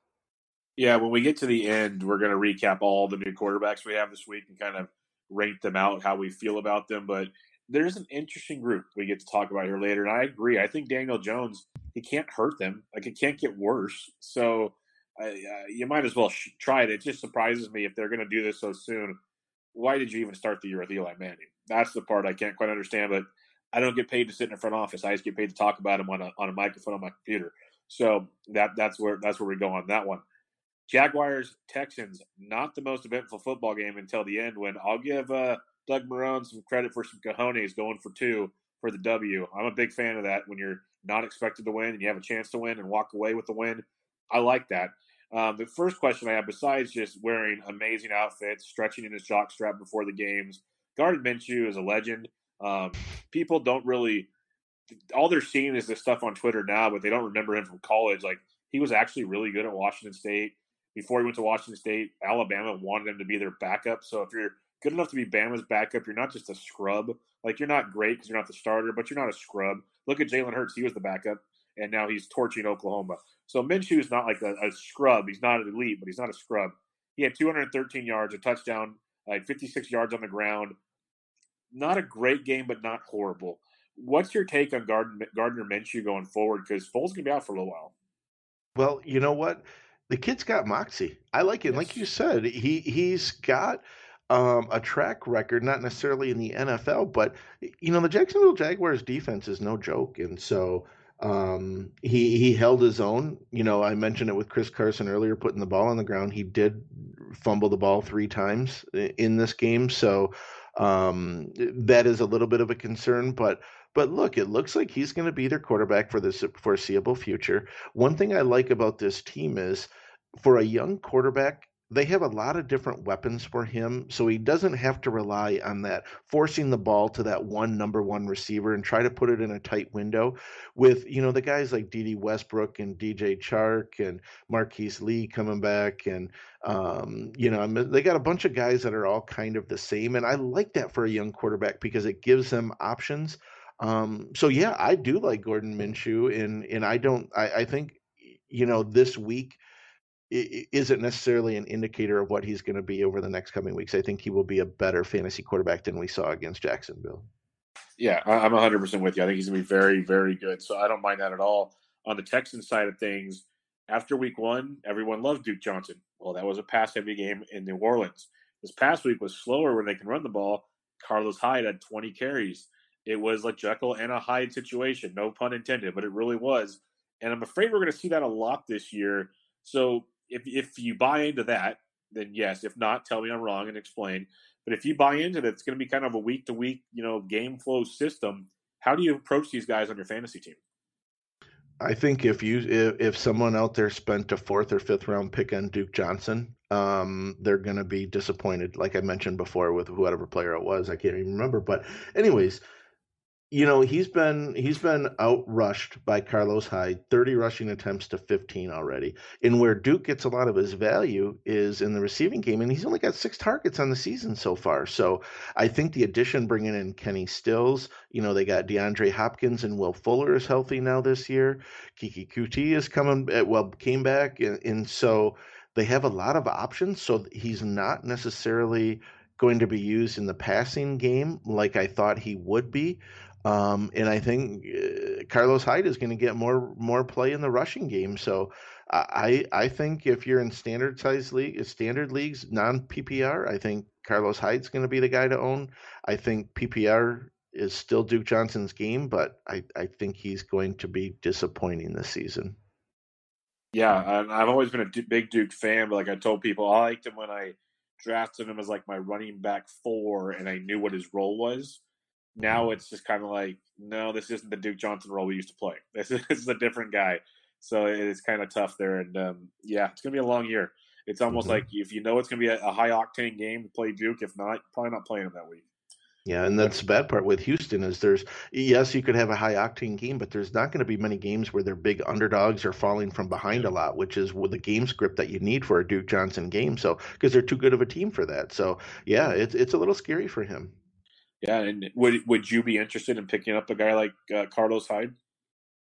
S2: Yeah, when we get to the end, we're going to recap all the new quarterbacks we have this week and kind of rank them out, how we feel about them. But there's an interesting group we get to talk about here later, and I agree. I think Daniel Jones he can't hurt them; like it can't get worse. So uh, you might as well sh- try it. It just surprises me if they're going to do this so soon. Why did you even start the year with Eli Manning? That's the part I can't quite understand. But I don't get paid to sit in the front office. I just get paid to talk about him on a on a microphone on my computer. So that that's where that's where we go on that one. Jaguars Texans, not the most eventful football game until the end. When I'll give uh, Doug Marrone some credit for some cojones going for two for the W. I'm a big fan of that when you're not expected to win and you have a chance to win and walk away with the win. I like that. Um, the first question I have, besides just wearing amazing outfits, stretching in his jock strap before the games, Gardner Minshew is a legend. Um, people don't really all they're seeing is this stuff on Twitter now, but they don't remember him from college. Like he was actually really good at Washington State. Before he went to Washington State, Alabama wanted him to be their backup. So if you're good enough to be Bama's backup, you're not just a scrub. Like you're not great because you're not the starter, but you're not a scrub. Look at Jalen Hurts; he was the backup, and now he's torching Oklahoma. So Minshew is not like a, a scrub. He's not an elite, but he's not a scrub. He had 213 yards, a touchdown, like 56 yards on the ground. Not a great game, but not horrible. What's your take on Gardner, Gardner Minshew going forward? Because Foles gonna be out for a little while.
S3: Well, you know what? The kid's got moxie. I like it. Yes. Like you said, he he's got um, a track record, not necessarily in the NFL, but you know the Jacksonville Jaguars defense is no joke, and so um, he he held his own. You know, I mentioned it with Chris Carson earlier, putting the ball on the ground. He did fumble the ball three times in this game, so um, that is a little bit of a concern. But but look, it looks like he's going to be their quarterback for the foreseeable future. One thing I like about this team is for a young quarterback, they have a lot of different weapons for him, so he doesn't have to rely on that forcing the ball to that one number one receiver and try to put it in a tight window. With you know the guys like Dede Westbrook and DJ Chark and Marquise Lee coming back, and um, you know they got a bunch of guys that are all kind of the same, and I like that for a young quarterback because it gives them options. Um, so yeah, I do like Gardner Minshew, and and I don't. I, I think you know this week isn't necessarily an indicator of what he's going to be over the next coming weeks. I think he will be a better fantasy quarterback than we saw against Jacksonville.
S2: Yeah, I'm 100% with you. I think he's going to be very, very good. So I don't mind that at all. On the Texans side of things, after week one, everyone loved Duke Johnson. Well, that was a pass heavy game in New Orleans. This past week was slower when they can run the ball. Carlos Hyde had 20 carries. It was like Jekyll and a Hyde situation, no pun intended, but it really was. And I'm afraid we're going to see that a lot this year. So if if you buy into that, then yes. If not, tell me I'm wrong and explain. But if you buy into that, it's going to be kind of a week to week, you know, game flow system. How do you approach these guys on your fantasy team?
S3: I think if you if, if someone out there spent a fourth or fifth round pick on Duke Johnson, um, they're going to be disappointed. Like I mentioned before, with whoever player it was, I can't even remember. But anyways, you know he's been he's been outrushed by Carlos Hyde, 30 rushing attempts to 15 already. And where Duke gets a lot of his value is in the receiving game, and he's only got six targets on the season so far. So I think the addition bringing in Kenny Stills, you know they got DeAndre Hopkins and Will Fuller is healthy now this year. Keke Coutee is coming eh, well came back, and, and so they have a lot of options. So he's not necessarily going to be used in the passing game like I thought he would be. Um, and I think uh, Carlos Hyde is going to get more more play in the rushing game. So I I think if you're in standard size league, standard leagues, non PPR, I think Carlos Hyde's going to be the guy to own. I think PPR is still Duke Johnson's game, but I, I think he's going to be disappointing this season.
S2: Yeah, I've always been a big Duke fan, but like I told people, I liked him when I drafted him as like my running back four, and I knew what his role was. Now mm-hmm. it's just kind of like, no, this isn't the Duke Johnson role we used to play. This is, this is a different guy. So it's kind of tough there. And um, yeah, it's going to be a long year. It's almost mm-hmm. like if you know it's going to be a, a high octane game, to play Duke. If not, probably not playing him that week.
S3: Yeah, and that's the bad part with Houston is there's yes you could have a high octane game, but there's not going to be many games where they're big underdogs or falling from behind a lot, which is the game script that you need for a Duke Johnson game. So because they're too good of a team for that. So yeah, it's it's a little scary for him.
S2: Yeah, and would would you be interested in picking up a guy like uh, Carlos Hyde?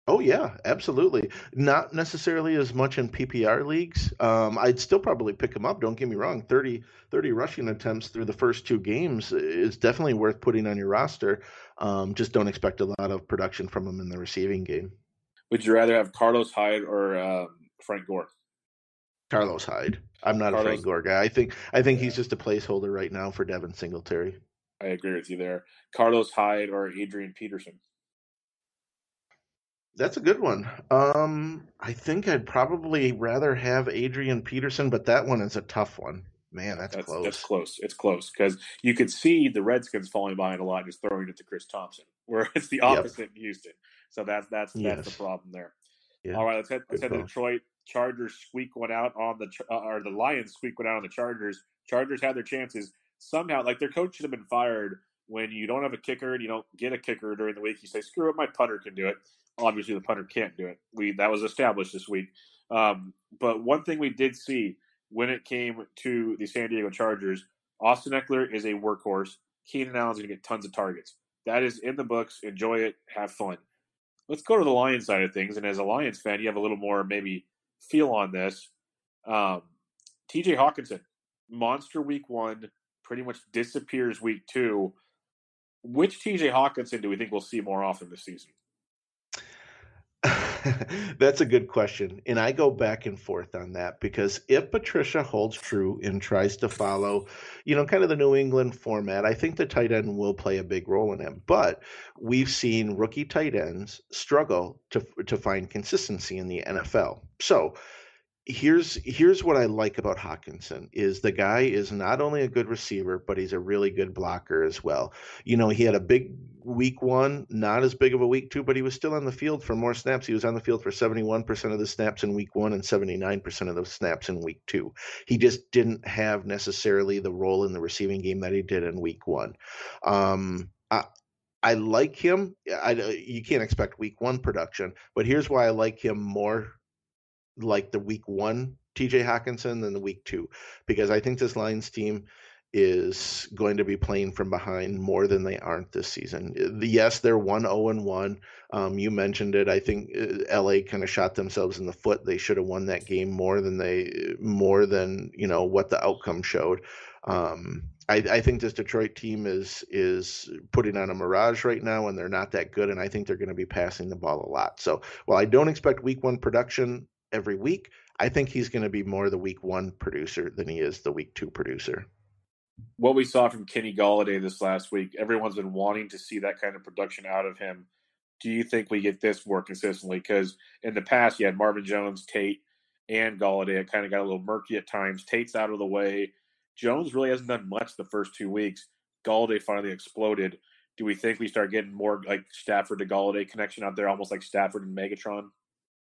S3: Oh yeah, absolutely. Not necessarily as much in PPR leagues. Um, I'd still probably pick him up. Don't get me wrong. 30, 30 rushing attempts through the first two games is definitely worth putting on your roster. Um, just don't expect a lot of production from him in the receiving game.
S2: Would you rather have Carlos Hyde or um, Frank Gore?
S3: Carlos Hyde. I'm not Carlos. a Frank Gore guy. I think I think yeah. he's just a placeholder right now for Devin Singletary.
S2: I agree with you there. Carlos Hyde or Adrian Peterson?
S3: That's a good one. Um, I think I'd probably rather have Adrian Peterson, but that one is a tough one. Man, that's,
S2: that's
S3: close.
S2: That's close. It's close because you could see the Redskins falling behind a lot, just throwing it to Chris Thompson, where it's the opposite yep. in Houston. So that's that's that's yes. the problem there. Yeah. All right, let's head, let's head to Detroit. Chargers squeak one out on the uh, or the Lions squeak one out on the Chargers. Chargers had their chances somehow. Like their coach should have been fired when you don't have a kicker and you don't get a kicker during the week, you say, "Screw it, my punter can do it." Obviously, the punter can't do it. We that was established this week. Um, but one thing we did see when it came to the San Diego Chargers, Austin Ekeler is a workhorse. Keenan Allen's going to get tons of targets. That is in the books. Enjoy it. Have fun. Let's go to the Lions side of things. And as a Lions fan, you have a little more maybe feel on this. Um, TJ Hockenson, monster week one, pretty much disappears week two. Which TJ Hockenson do we think we'll see more often this season?
S3: That's a good question. And I go back and forth on that because if Patricia holds true and tries to follow, you know, kind of the New England format, I think the tight end will play a big role in him. But we've seen rookie tight ends struggle to to find consistency in the NFL. So here's here's what I like about Hockenson is the guy is not only a good receiver, but he's a really good blocker as well. You know, he had a big week one, not as big of a week two, but he was still on the field for more snaps. He was on the field for 71% of the snaps in week one and 79% of the snaps in week two. He just didn't have necessarily the role in the receiving game that he did in week one. Um, I, I like him. I, you can't expect week one production, but here's why I like him more like the week one TJ Hockenson than the week two because I think this Lions team is going to be playing from behind more than they aren't this season. Yes, they're 1 0 and 1. Um, you mentioned it. I think uh, LA kind of shot themselves in the foot. They should have won that game more than they more than, you know, what the outcome showed. Um, I, I, think this Detroit team is is putting on a mirage right now, and they're not that good. And I think they're going to be passing the ball a lot. So while I don't expect Week One production every week. I think he's going to be more the week one producer than he is the week two producer.
S2: What we saw from Kenny Golladay this last week, everyone's been wanting to see that kind of production out of him. Do you think we get this more consistently? Because in the past, you had Marvin Jones, Tate, and Golladay. It kind of got a little murky at times. Tate's out of the way. Jones really hasn't done much the first two weeks. Golladay finally exploded. Do we think we start getting more like Stafford to Golladay connection out there, almost like Stafford and Megatron?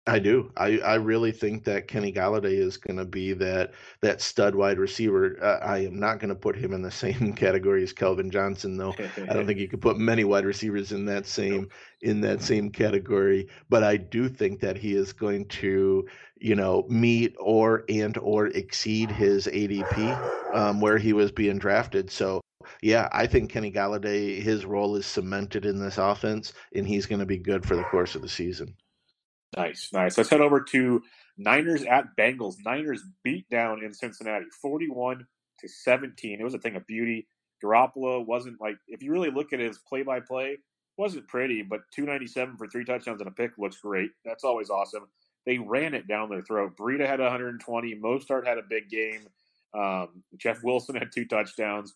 S3: I do. I, I really think that Kenny Golladay is going to be that that stud wide receiver. Uh, I am not going to put him in the same category as Calvin Johnson, though. I don't think you could put many wide receivers in that same in that same category. But I do think that he is going to, you know, meet or and or exceed his ADP um, where he was being drafted. So yeah, I think Kenny Golladay, his role is cemented in this offense, and he's going to be good for the course of the season.
S2: Nice, nice. Let's head over to Niners at Bengals. Niners beat down in Cincinnati, forty-one to seventeen. It was a thing of beauty. Garoppolo wasn't like if you really look at his play-by-play, wasn't pretty, but two ninety-seven for three touchdowns and a pick looks great. That's always awesome. They ran it down their throat. Breida had 120. Mostert had a big game. Um, Jeff Wilson had two touchdowns.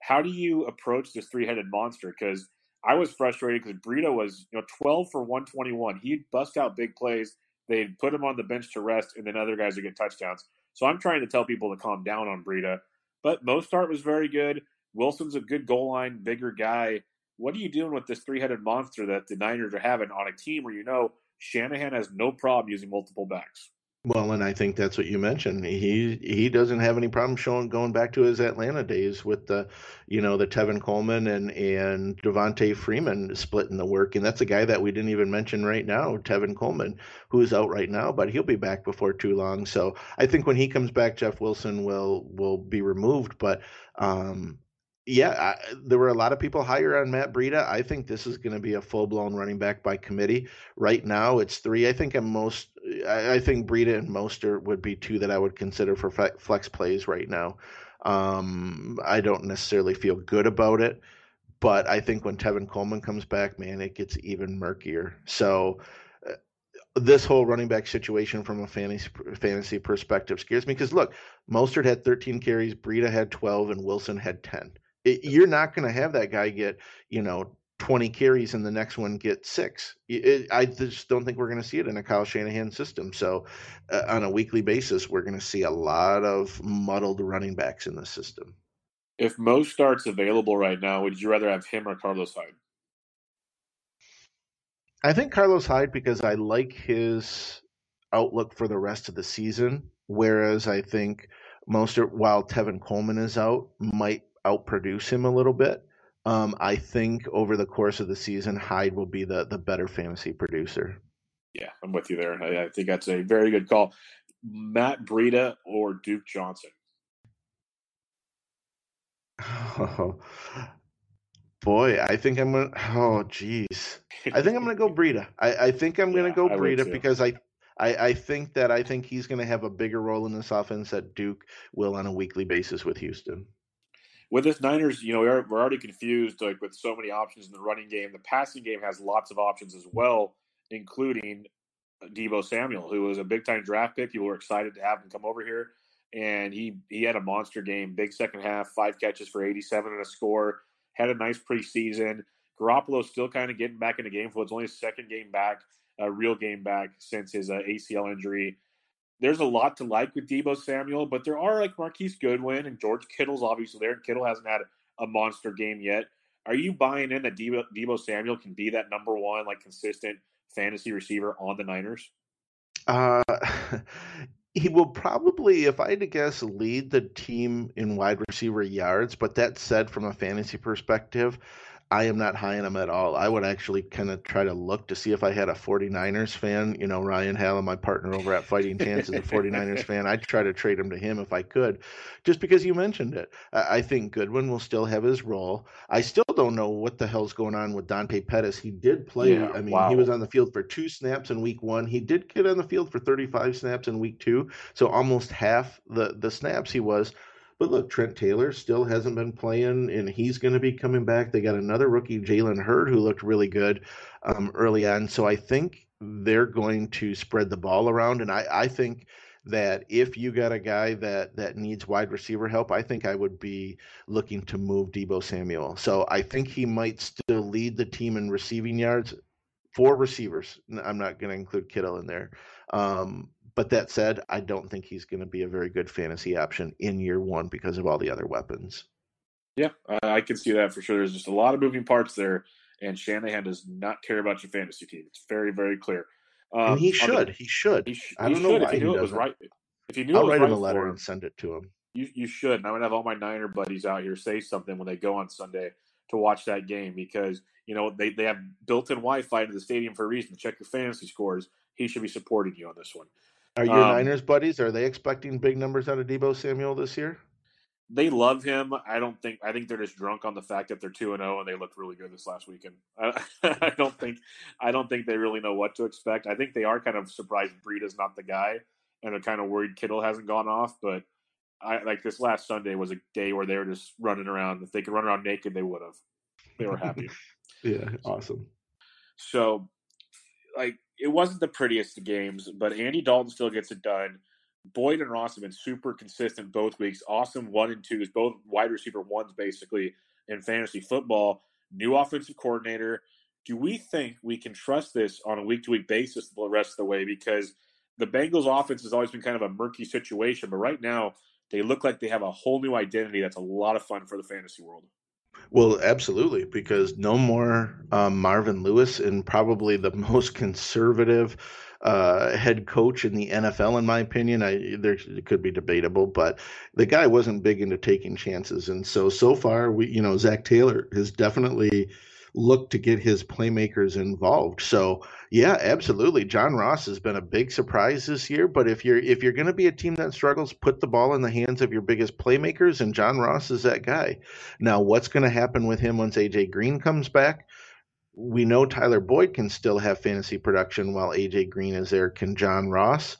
S2: How do you approach this three-headed monster? Because I was frustrated because Breida was, you know, 12 for 121. He'd bust out big plays. They'd put him on the bench to rest, and then other guys would get touchdowns. So I'm trying to tell people to calm down on Breida. But Mostert was very good. Wilson's a good goal line, bigger guy. What are you doing with this three headed monster that the Niners are having on a team where you know Shanahan has no problem using multiple backs?
S3: Well, and I think that's what you mentioned. He he doesn't have any problem showing going back to his Atlanta days with the, you know, the Tevin Coleman and and Devonta Freeman splitting the work, and that's a guy that we didn't even mention right now, Tevin Coleman, who's out right now, but he'll be back before too long. So I think when he comes back, Jeff Wilson will will be removed, but um, yeah, I, there were a lot of people higher on Matt Breida. I think this is going to be a full blown running back by committee. Right now, it's three. I think I'm most. I, I think Breida and Mostert would be two that I would consider for flex plays right now. Um, I don't necessarily feel good about it, but I think when Tevin Coleman comes back, man, it gets even murkier. So uh, this whole running back situation from a fantasy fantasy perspective scares me because look, Mostert had 13 carries, Breida had 12, and Wilson had 10 it, you're not going to have that guy get, you know, 20 carries and the next one get six. It, I just don't think we're going to see it in a Kyle Shanahan system. So, uh, on a weekly basis, we're going to see a lot of muddled running backs in the system.
S2: If Mostert's available right now, would you rather have him or Carlos Hyde?
S3: I think Carlos Hyde because I like his outlook for the rest of the season. Whereas I think Mostert, while Tevin Coleman is out, might outproduce him a little bit. Um, I think over the course of the season, Hyde will be the the better fantasy producer.
S2: Yeah, I'm with you there. I, I think that's a very good call. Matt Breida or Duke Johnson?
S3: Oh, boy, I think I'm gonna. Oh, geez, I think I'm gonna go Breida. I, I think I'm gonna
S2: Yeah,
S3: go Breida because I, I, I think that I think he's gonna have a bigger role in this offense that Duke will on a weekly basis with Houston.
S2: With this Niners, you know, we're, we're already confused like with so many options in the running game. The passing game has lots of options as well, including Deebo Samuel, who was a big time draft pick. People were excited to have him come over here, and he he had a monster game, big second half, five catches for 87 and a score. Had a nice preseason. Garoppolo's still kind of getting back in the game for it's only his second game back, a real game back since his uh, ACL injury. There's a lot to like with Deebo Samuel, but there are like Marquise Goodwin and George Kittle's obviously there. Kittle hasn't had a monster game yet. Are you buying in that Deebo, Deebo Samuel can be that number one, like consistent fantasy receiver on the Niners?
S3: Uh, he will probably, if I had to guess, lead the team in wide receiver yards. But that said, from a fantasy perspective, I am not high on him at all. I would actually kind of try to look to see if I had a 49ers fan. You know, Ryan Hallam, my partner over at Fighting Chance, is a 49ers fan. I'd try to trade him to him if I could, just because you mentioned it. I think Goodwin will still have his role. I still don't know what the hell's going on with Dante Pettis. He did play.
S2: Yeah,
S3: I mean,
S2: wow.
S3: he was on the field for two snaps in week one. He did get on the field for 35 snaps in week two, so almost half the the snaps he was. But look, Trent Taylor still hasn't been playing, and he's going to be coming back. They got another rookie, Jalen Hurd, who looked really good um, early on. So I think they're going to spread the ball around, and I, I think that if you got a guy that that needs wide receiver help, I think I would be looking to move Deebo Samuel. So I think he might still lead the team in receiving yards for receivers. I'm not going to include Kittle in there. Um, but that said, I don't think he's going to be a very good fantasy option in year one because of all the other weapons.
S2: Yeah, I can see that for sure. There's just a lot of moving parts there, and Shanahan does not care about your fantasy team. It's very, very clear. Um,
S3: he
S2: on the-
S3: should. he should.
S2: he
S3: I don't know
S2: should
S3: why
S2: if he
S3: he
S2: knew it was right. If you knew
S3: I'll
S2: it was
S3: write
S2: right
S3: him a letter
S2: him,
S3: and send it to him.
S2: you you should. And I'm gonna have all my Niner buddies out here say something when they go on Sunday to watch that game because you know they, they have built-in Wi-Fi to the stadium for a reason check your fantasy scores. He should be supporting you on this one.
S3: Are your
S2: Um,
S3: Niners buddies? Are they expecting big numbers out of Deebo Samuel this year?
S2: They love him. I don't think. I think they're just drunk on the fact that they're two and zero and they looked really good this last weekend. I, I don't think. I don't think they really know what to expect. I think they are kind of surprised Breida's not the guy, and they're kind of worried Kittle hasn't gone off. But I like this last Sunday was a day where they were just running around. If they could run around naked, they would have. They were happy.
S3: Yeah, awesome.
S2: So, like, it wasn't the prettiest of games, but Andy Dalton still gets it done. Boyd and Ross have been super consistent both weeks. Awesome one and twos, both wide receiver ones basically in fantasy football. New offensive coordinator. Do we think we can trust this on a week to week basis the rest of the way? Because the Bengals offense has always been kind of a murky situation, but right now they look like they have a whole new identity that's a lot of fun for the fantasy world.
S3: Well, absolutely, because no more um, Marvin Lewis and probably the most conservative uh, head coach in the NFL, in my opinion. I there it could be debatable, but the guy wasn't big into taking chances, and so so far, we you know Zac Taylor has definitely looked to get his playmakers involved. So yeah, absolutely, John Ross has been a big surprise this year. But if you're if you're going to be a team that struggles, put the ball in the hands of your biggest playmakers, and John Ross is that guy. Now, what's going to happen with him once AJ Green comes back? We know Tyler Boyd can still have fantasy production while AJ Green is there. Can John Ross?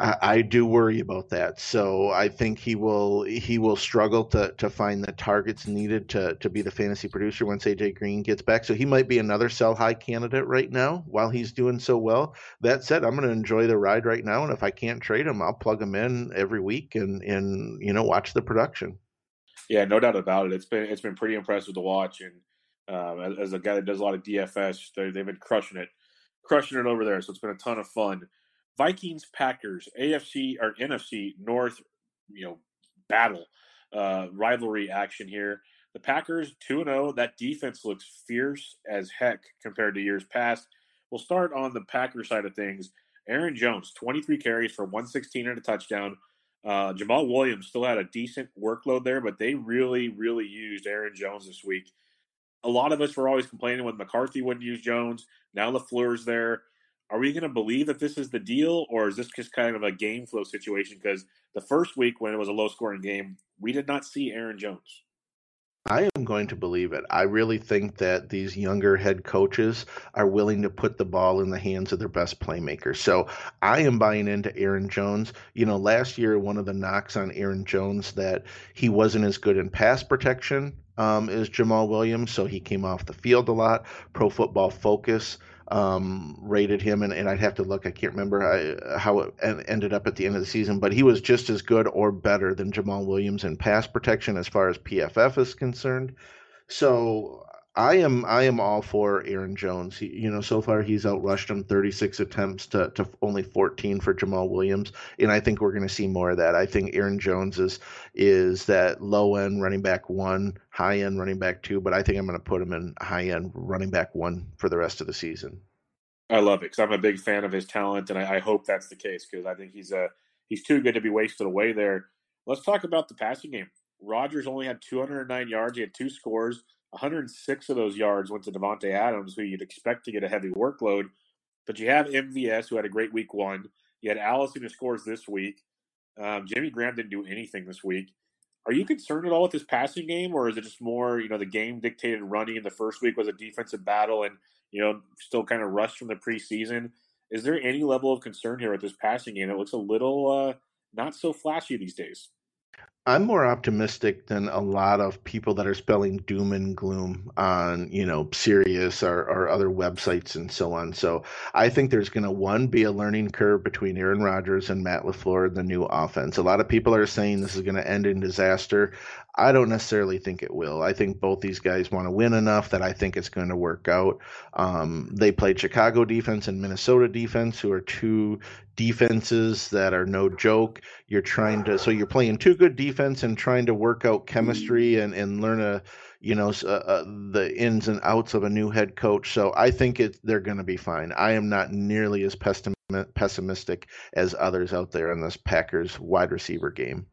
S3: I, do worry about that. So I think he will he will struggle to to find the targets needed to to be the fantasy producer once AJ Green gets back. So he might be another sell high candidate right now while he's doing so well. That said, I'm going to enjoy the ride right now, and if I can't trade him, I'll plug him in every week and and you know watch the production.
S2: Yeah, no doubt about it. It's been it's been pretty impressive to watch, and um, as, as a guy that does a lot of DFS, they, they've been crushing it, crushing it over there. So it's been a ton of fun. Vikings Packers AFC or NFC North, you know, battle uh, rivalry action here. The Packers two and zero. That defense looks fierce as heck compared to years past. We'll start on the Packers side of things. Aaron Jones, 23 carries for 116 and a touchdown. Uh, Jamaal Williams still had a decent workload there, but they really, really used Aaron Jones this week. a lot of us were always complaining when McCarthy wouldn't use Jones. Now LaFleur's there. Are we going to believe that this is the deal, or is this just kind of a game flow situation? Because the first week when it was a low scoring game, we did not see Aaron Jones.
S3: I am going to believe it. I really think that these younger head coaches are willing to put the ball in the hands of their best playmakers. So I am buying into Aaron Jones. You know, last year, one of the knocks on Aaron Jones that he wasn't as good in pass protection um, as Jamaal Williams, so he came off the field a lot. Pro Football Focus um, rated him, and, and I'd have to look. I can't remember how, how it ended up at the end of the season, but he was just as good or better than Jamaal Williams in pass protection as far as PFF is concerned. So I am I am all for Aaron Jones. He, you know, so far he's outrushed him 36 attempts to, to only 14 for Jamaal Williams, and I think we're going to see more of that. I think Aaron Jones is is that low end running back one, high end running back two, but I think I'm going to put him in high end running back one for the rest of the season.
S2: I love it because I'm a big fan of his talent, and I, I hope that's the case because I think he's a he's too good to be wasted away there. Let's talk about the passing game. Rodgers only had 209 yards. He had two scores. 106 of those yards went to Davante Adams, who you'd expect to get a heavy workload. But you have MVS, who had a great week one. You had Allison, who scores this week. Um, Jimmy Graham didn't do anything this week. Are you concerned at all with this passing game, or is it just more, you know, the game dictated running in the first week was a defensive battle and, you know, still kind of rushed from the preseason? Is there any level of concern here with this passing game? It looks a little uh, not so flashy these days.
S3: I'm more optimistic than a lot of people that are spelling doom and gloom on, you know, Sirius or, or other websites and so on. So I think there's going to, one, be a learning curve between Aaron Rodgers and Matt LaFleur, the new offense. A lot of people are saying this is going to end in disaster. I don't necessarily think it will. I think both these guys want to win enough that I think it's going to work out. Um, they played Chicago defense and Minnesota defense, who are two defenses that are no joke. You're trying to, so you're playing two good defense and trying to work out chemistry and, and learn a, you know, uh, uh, the ins and outs of a new head coach. So I think it, they're going to be fine. I am not nearly as pessimistic as others out there in this Packers wide receiver game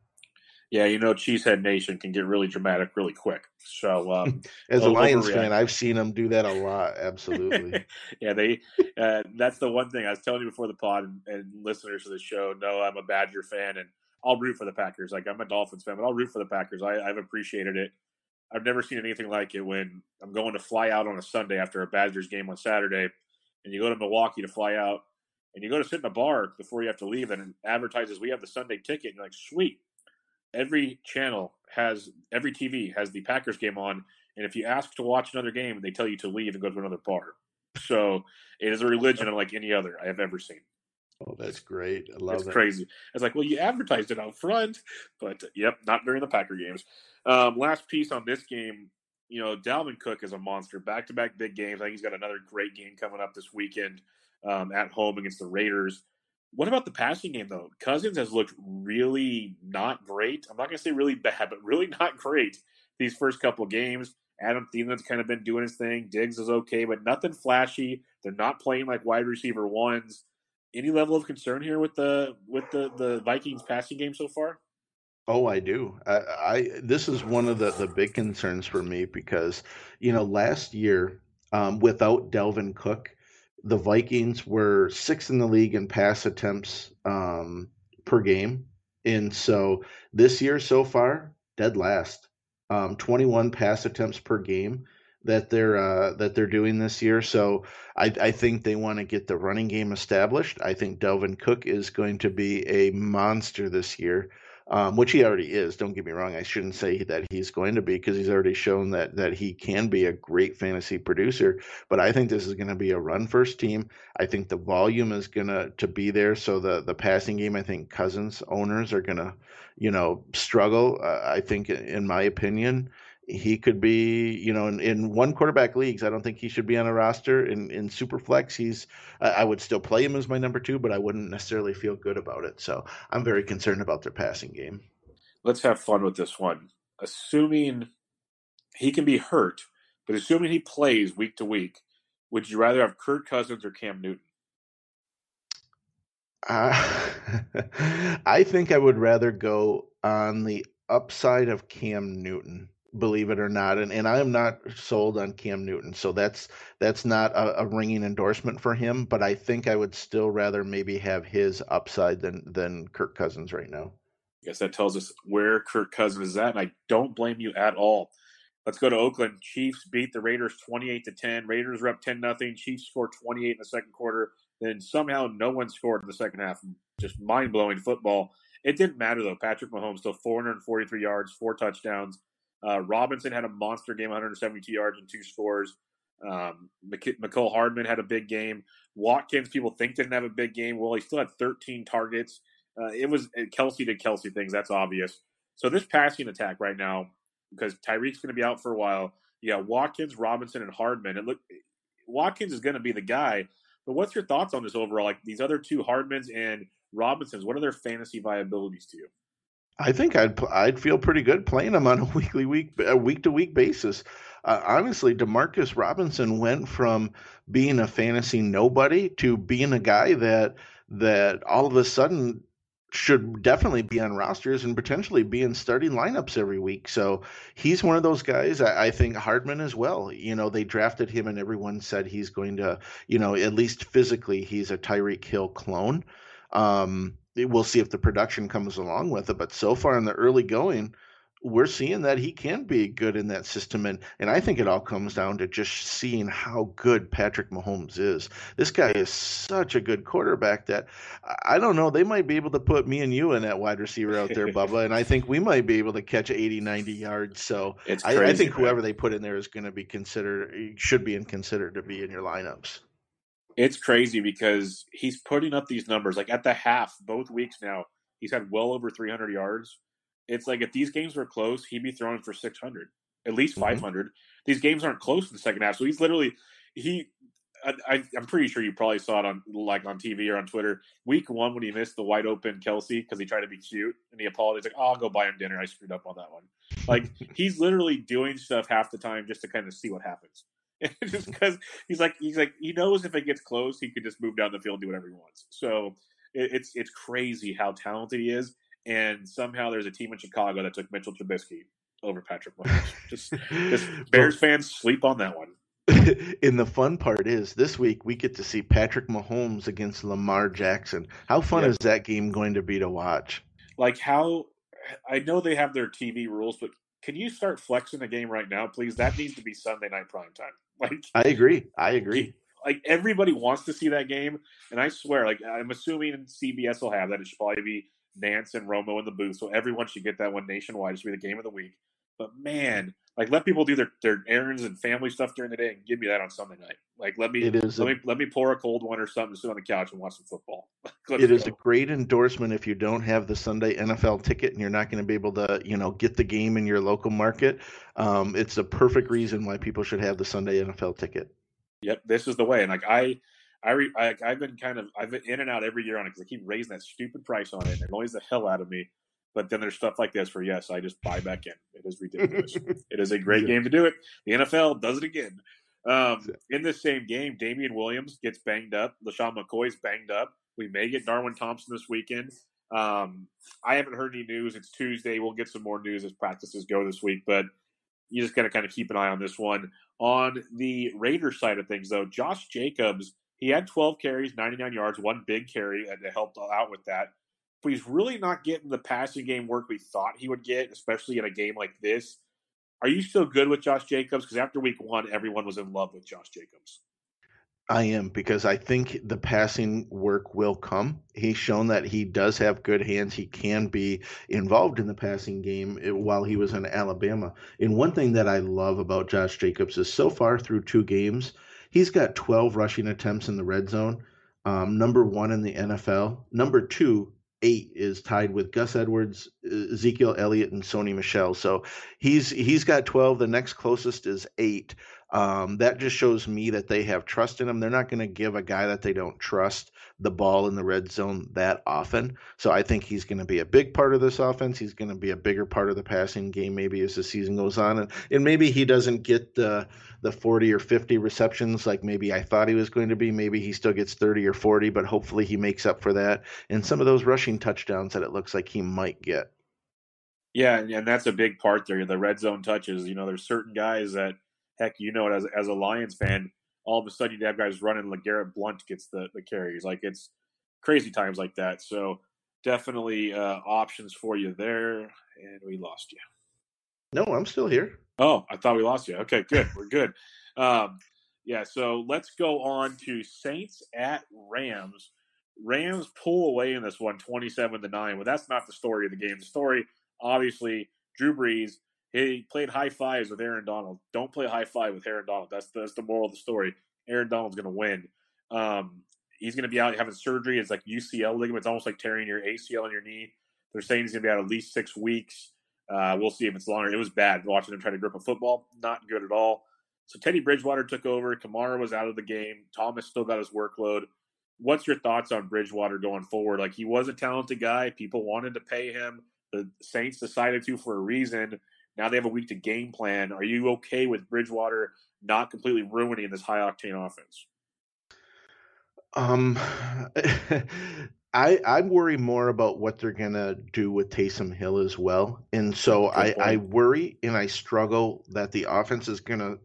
S2: yeah, you know, Cheesehead Nation can get really dramatic really quick. So, um,
S3: as a Lions fan, I've seen them do that a lot. Absolutely.
S2: yeah, they. Uh, that's the one thing I was telling you before the pod, and, and listeners of the show know I'm a Badger fan, and I'll root for the Packers. Like I'm a Dolphins fan, but I'll root for the Packers. I, I've appreciated it. I've never seen anything like it when I'm going to fly out on a Sunday after a Badgers game on Saturday, and you go to Milwaukee to fly out, and you go to sit in a bar before you have to leave, and it advertises we have the Sunday ticket. And you're like, sweet every channel has every TV has the Packers game on, and if you ask to watch another game, they tell you to leave and go to another bar. So it is a religion unlike any other I have ever seen.
S3: Oh, that's great! I love
S2: it's
S3: that.
S2: crazy. It's like, well, you advertised it out front, but yep, not during the Packer games. Um, last piece on this game, you know, Dalvin Cook is a monster. Back to back big games. I think he's got another great game coming up this weekend um, at home against the Raiders. What about the passing game though? Cousins has looked really not great. I'm not going to say really bad, but really not great these first couple games. Adam Thielen's kind of been doing his thing. Diggs is okay, but nothing flashy. They're not playing like wide receiver ones. Any level of concern here with the with the the Vikings passing game so far?
S3: Oh, I do. I, I this is one of the the big concerns for me because you know last year um, without Dalvin Cook, the Vikings were sixth in the league in pass attempts um, per game, and so this year so far, dead last, um, 21 pass attempts per game that they're uh, that they're doing this year. So I, I think they want to get the running game established. I think Dalvin Cook is going to be a monster this year um, which he already is. Don't get me wrong. I shouldn't say that he's going to be because he's already shown that that he can be a great fantasy producer. But I think this is going to be a run first team. I think the volume is going to to be there. So the the passing game, I think Cousins owners are going to, you know, struggle. Uh, I think, in my opinion he could be, you know, in, in one quarterback leagues, I don't think he should be on a roster. In in Superflex, he's I would still play him as my number two, but I wouldn't necessarily feel good about it. So I'm very concerned about their passing game.
S2: Let's have fun with this one. Assuming he can be hurt, but assuming he plays week to week, would you rather have Kirk Cousins or Cam Newton?
S3: Uh, I think I would rather go on the upside of Cam Newton believe it or not. And and I am not sold on Cam Newton, so that's that's not a, a, ringing endorsement for him. But I think I would still rather maybe have his upside than than Kirk Cousins right now.
S2: I guess that tells us where Kirk Cousins is at, and I don't blame you at all. Let's go to Oakland. Chiefs beat the Raiders 28 to 10. Raiders up 10 nothing. Chiefs scored 28 in the second quarter. Then somehow no one scored in the second half. Just mind blowing football. It didn't matter though. Patrick Mahomes still 443 yards, four touchdowns. Uh, Robinson had a monster game, 172 yards and two scores. Um, Mecole Hardman had a big game. Watkins, people think didn't have a big game. Well, he still had 13 targets. Uh, it was Kelce did Kelce things. That's obvious. So this passing attack right now, because Tyreek's going to be out for a while. Yeah, Watkins, Robinson, and Hardman. And look, Watkins is going to be the guy. But what's your thoughts on this overall? Like these other two Hardmans and Robinsons, what are their fantasy viabilities to you?
S3: I think I'd I'd feel pretty good playing them on a weekly week a week to week basis. Uh, honestly, Demarcus Robinson went from being a fantasy nobody to being a guy that that all of a sudden should definitely be on rosters and potentially be in starting lineups every week. So he's one of those guys. I, I, think Hardman as well. You know, they drafted him and everyone said he's going to, you know, at least physically, he's a Tyreek Hill clone. Um, we'll see if the production comes along with it. But so far in the early going, we're seeing that he can be good in that system. And, and I think it all comes down to just seeing how good Patrick Mahomes is. This guy is such a good quarterback that I don't know, they might be able to put me and you in that wide receiver out there, Bubba. And I think we might be able to catch 80, 90 yards. So crazy, I, I, think whoever they put in there is going to be considered, should be considered to be in your lineups.
S2: It's crazy because he's putting up these numbers. Like at the half, both weeks now, he's had well over 300 yards it's like if these games were close, he'd be throwing for 600, at least 500. Mm-hmm. These games aren't close in the second half, so he's literally he. I, am pretty sure you probably saw it on like on TV or on Twitter. Week one when he missed the wide open Kelce because he tried to be cute and he apologized like, "Oh, I'll go buy him dinner. I screwed up on that one." Like he's literally doing stuff half the time just to kind of see what happens. just because he's like he's like he knows if it gets close, he could just move down the field and do whatever he wants. So it, it's it's crazy how talented he is and somehow there's a team in Chicago that took Mitchell Trubisky over Patrick Mahomes. just, just Bears fans sleep on that one.
S3: and the fun part is this week we get to see Patrick Mahomes against Lamar Jackson. How fun yep. is that game going to be to watch?
S2: Like how I know they have their TV rules, but can you start flexing the game right now, please? That needs to be Sunday night prime time. Like
S3: I agree. I agree.
S2: Like everybody wants to see that game, and I swear, like I'm assuming CBS will have that. It should probably be Nance and Romo in the booth, so everyone should get that one nationwide. It should be the game of the week. But man, like let people do their, their errands and family stuff during the day and give me that on Sunday night. Like let me it is let a, me let me pour a cold one or something, sit on the couch and watch some football.
S3: it is go. a great endorsement if you don't have the Sunday NFL ticket and you're not going to be able to you know get the game in your local market. Um, it's a perfect reason why people should have the Sunday NFL ticket.
S2: Yep, this is the way. And like I I, re, I have been kind of I've been in and out every year on it because I keep raising that stupid price on it. And it annoys the hell out of me. But then there's stuff like this where yes, I just buy back in. It is ridiculous. it is a great game to do it. The NFL does it again. Um, in this same game, Damien Williams gets banged up. LeSean McCoy's banged up. We may get Darwin Thompson this weekend. Um, I haven't heard any news. It's Tuesday. We'll get some more news as practices go this week, but you just got to kind of keep an eye on this one. On the Raiders side of things, though, Josh Jacobs he had 12 carries, 99 yards, one big carry and that helped out with that. But he's really not getting the passing game work we thought he would get, especially in a game like this. Are you still good with Josh Jacobs? Because after week one, everyone was in love with Josh Jacobs.
S3: I am because I think the passing work will come. He's shown that he does have good hands. He can be involved in the passing game eh, while he was in Alabama. And one thing that I love about Josh Jacobs is so far through two games, He's got 12 rushing attempts in the red zone, um, number one in the NFL. Number two, eight is tied with Gus Edwards, Ezekiel Elliott, and Sony Michel. So he's he's got 12. The next closest is eight. Um, that just shows me that they have trust in him. They're not going to give a guy that they don't trust the ball in the red zone that often. So I think he's going to be a big part of this offense. He's going to be a bigger part of the passing game maybe as the season goes on. And, and maybe he doesn't get the the 40 or 50 receptions like maybe I thought he was going to be. Maybe he still gets 30 or 40, but hopefully he makes up for that and some of those rushing touchdowns that it looks like he might get.
S2: Yeah, and that's a big part there. The red zone touches. You know, there's certain guys that, heck, you know it as as a Lions fan. All of a sudden, you have guys running. Like Garrett Blount gets the the carries. Like it's crazy times like that. So definitely uh, options for you there. And we lost you.
S3: No, I'm still here.
S2: Oh, I thought we lost you. Okay, good. We're good. Um, yeah, so let's go on to Saints at Rams. Rams pull away in this one, 27 to 9. But that's not the story of the game. The story, obviously, Drew Brees, he played high fives with Aaron Donald. Don't play high five with Aaron Donald. That's the, that's the moral of the story. Aaron Donald's going to win. Um, he's going to be out having surgery. It's like UCL ligament. It's almost like tearing your ACL in your knee. They're saying he's going to be out at least six weeks. Uh, we'll see if it's longer. It was bad watching him try to grip a football. Not good at all. So Teddy Bridgewater took over. Kamara was out of the game. Thomas still got his workload. What's your thoughts on Bridgewater going forward? Like he was a talented guy. People wanted to pay him. The Saints decided to for a reason. Now they have a week to game plan. Are you okay with Bridgewater not completely ruining this high octane offense?
S3: Um, I I worry more about what they're gonna do with Taysom Hill as well, and so I I worry and I struggle that the offense is gonna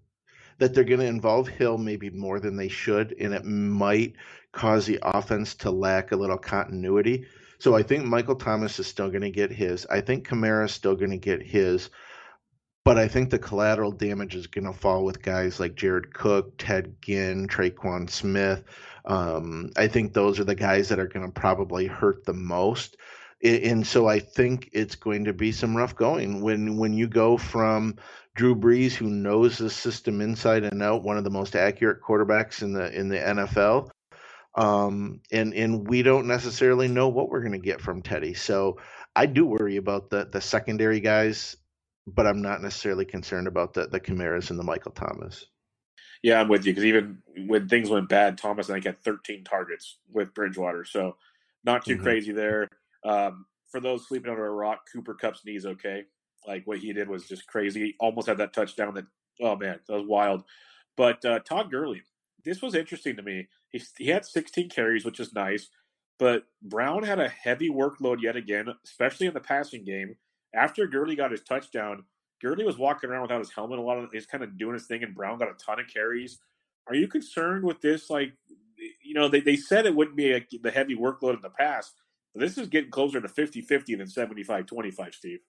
S3: that they're gonna involve Hill maybe more than they should, and it might cause the offense to lack a little continuity. So I think Michael Thomas is still going to get his. I think Kamara is still going to get his. But I think the collateral damage is going to fall with guys like Jared Cook, Ted Ginn, Tre'Quan Smith. Um, I think those are the guys that are going to probably hurt the most. And so I think it's going to be some rough going when when you go from Drew Brees, who knows the system inside and out, one of the most accurate quarterbacks in the in the NFL, um, and and we don't necessarily know what we're going to get from Teddy. So I do worry about the the secondary guys, but I'm not necessarily concerned about the the Kamaras and the Michael Thomas.
S2: Yeah, I'm with you because even when things went bad, Thomas I think had 13 targets with Bridgewater, so not too mm-hmm. crazy there. Um, for those sleeping under a rock, Cooper Kupp's knees okay. Like what he did was just crazy. He almost had that touchdown. That oh man, that was wild. But uh, Todd Gurley, this was interesting to me. He he had 16 carries, which is nice. But Brown had a heavy workload yet again, especially in the passing game. After Gurley got his touchdown, Gurley was walking around without his helmet a lot of he's kind of doing his thing and Brown got a ton of carries. Are you concerned with this? Like, you know, they, they said it wouldn't be a, the heavy workload in the past, but this is getting closer to 50 50 than 75 25, Steve.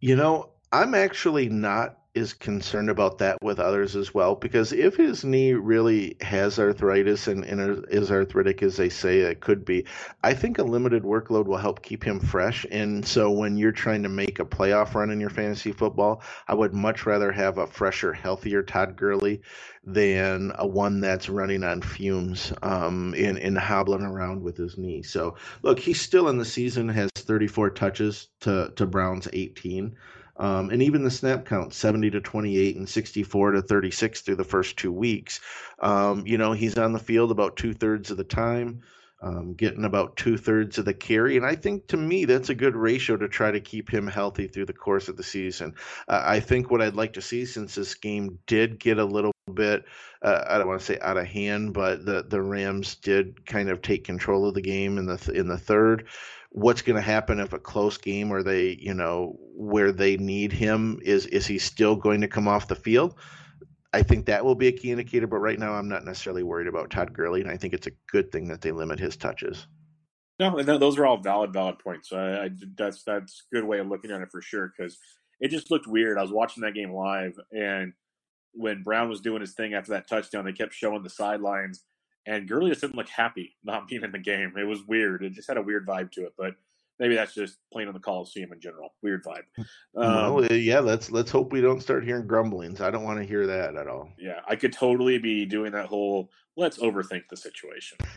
S3: You know, I'm actually not is concerned about that with others as well because if his knee really has arthritis and, and is arthritic as they say it could be i think a limited workload will help keep him fresh. And so when you're trying to make a playoff run in your fantasy football i would much rather have a fresher healthier todd Gurley than a one that's running on fumes um, and, hobbling around with his knee. So look he's still in the season has 34 touches to, to brown's 18 um, and even the snap count 70 to 28 and 64 to 36 through the first two weeks. Um, you know, he's on the field about two thirds of the time. Um, getting about two thirds of the carry. And I think to me, that's a good ratio to try to keep him healthy through the course of the season. Uh, I think what I'd like to see since this game did get a little bit, uh, I don't want to say out of hand, but the, the Rams did kind of take control of the game in the, in the third what's going to happen if a close game or they you know where they need him is is he still going to come off the field? I think that will be a key indicator but right now i'm not necessarily worried about todd Gurley, and i think it's a good thing that they limit his touches.
S2: No and those are all valid valid points. So I, I, that's that's a good way of looking at it for sure because it just looked weird. I was watching that game live and when brown was doing his thing after that touchdown they kept showing the sidelines and Gurley just didn't look happy not being in the game. It was weird. It just had a weird vibe to it, but maybe that's just playing in the Coliseum in general. Weird vibe.
S3: Um, well, yeah, let's let's hope we don't start hearing grumblings. I don't want to hear that at all.
S2: Yeah, I could totally be doing that whole let's overthink the situation.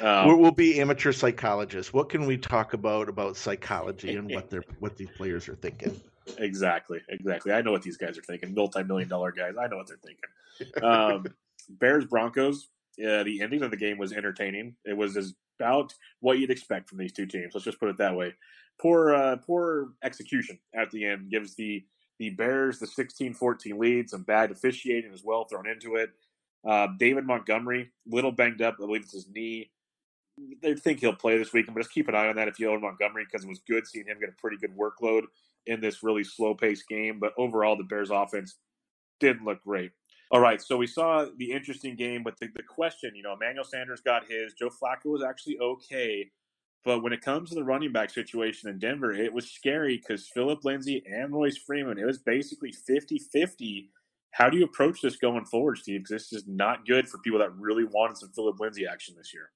S3: Um, we'll be amateur psychologists. What can we talk about about psychology and what they're what these players are thinking?
S2: Exactly, exactly. I know what these guys are thinking. Multi-million dollar guys. I know what they're thinking. Um, Bears Broncos uh, the ending of the game was entertaining. It was about what you'd expect from these two teams. Let's just put it that way. Poor, uh, poor execution at the end gives the the Bears the 16-14 lead. Some bad officiating as well thrown into it. Uh, David Montgomery, little banged up. I believe it's his knee. They think he'll play this weekend, but just keep an eye on that if you own Montgomery because it was good seeing him get a pretty good workload in this really slow paced game. But overall, the Bears offense didn't look great. All right, so we saw the interesting game, but the, the question, you know, Emmanuel Sanders got his. Joe Flacco was actually okay. But when it comes to the running back situation in Denver, it was scary because Philip Lindsay and Royce Freeman, it was basically 50 50. How do you approach this going forward, Steve? Because this is not good for people that really wanted some Philip Lindsay action this year.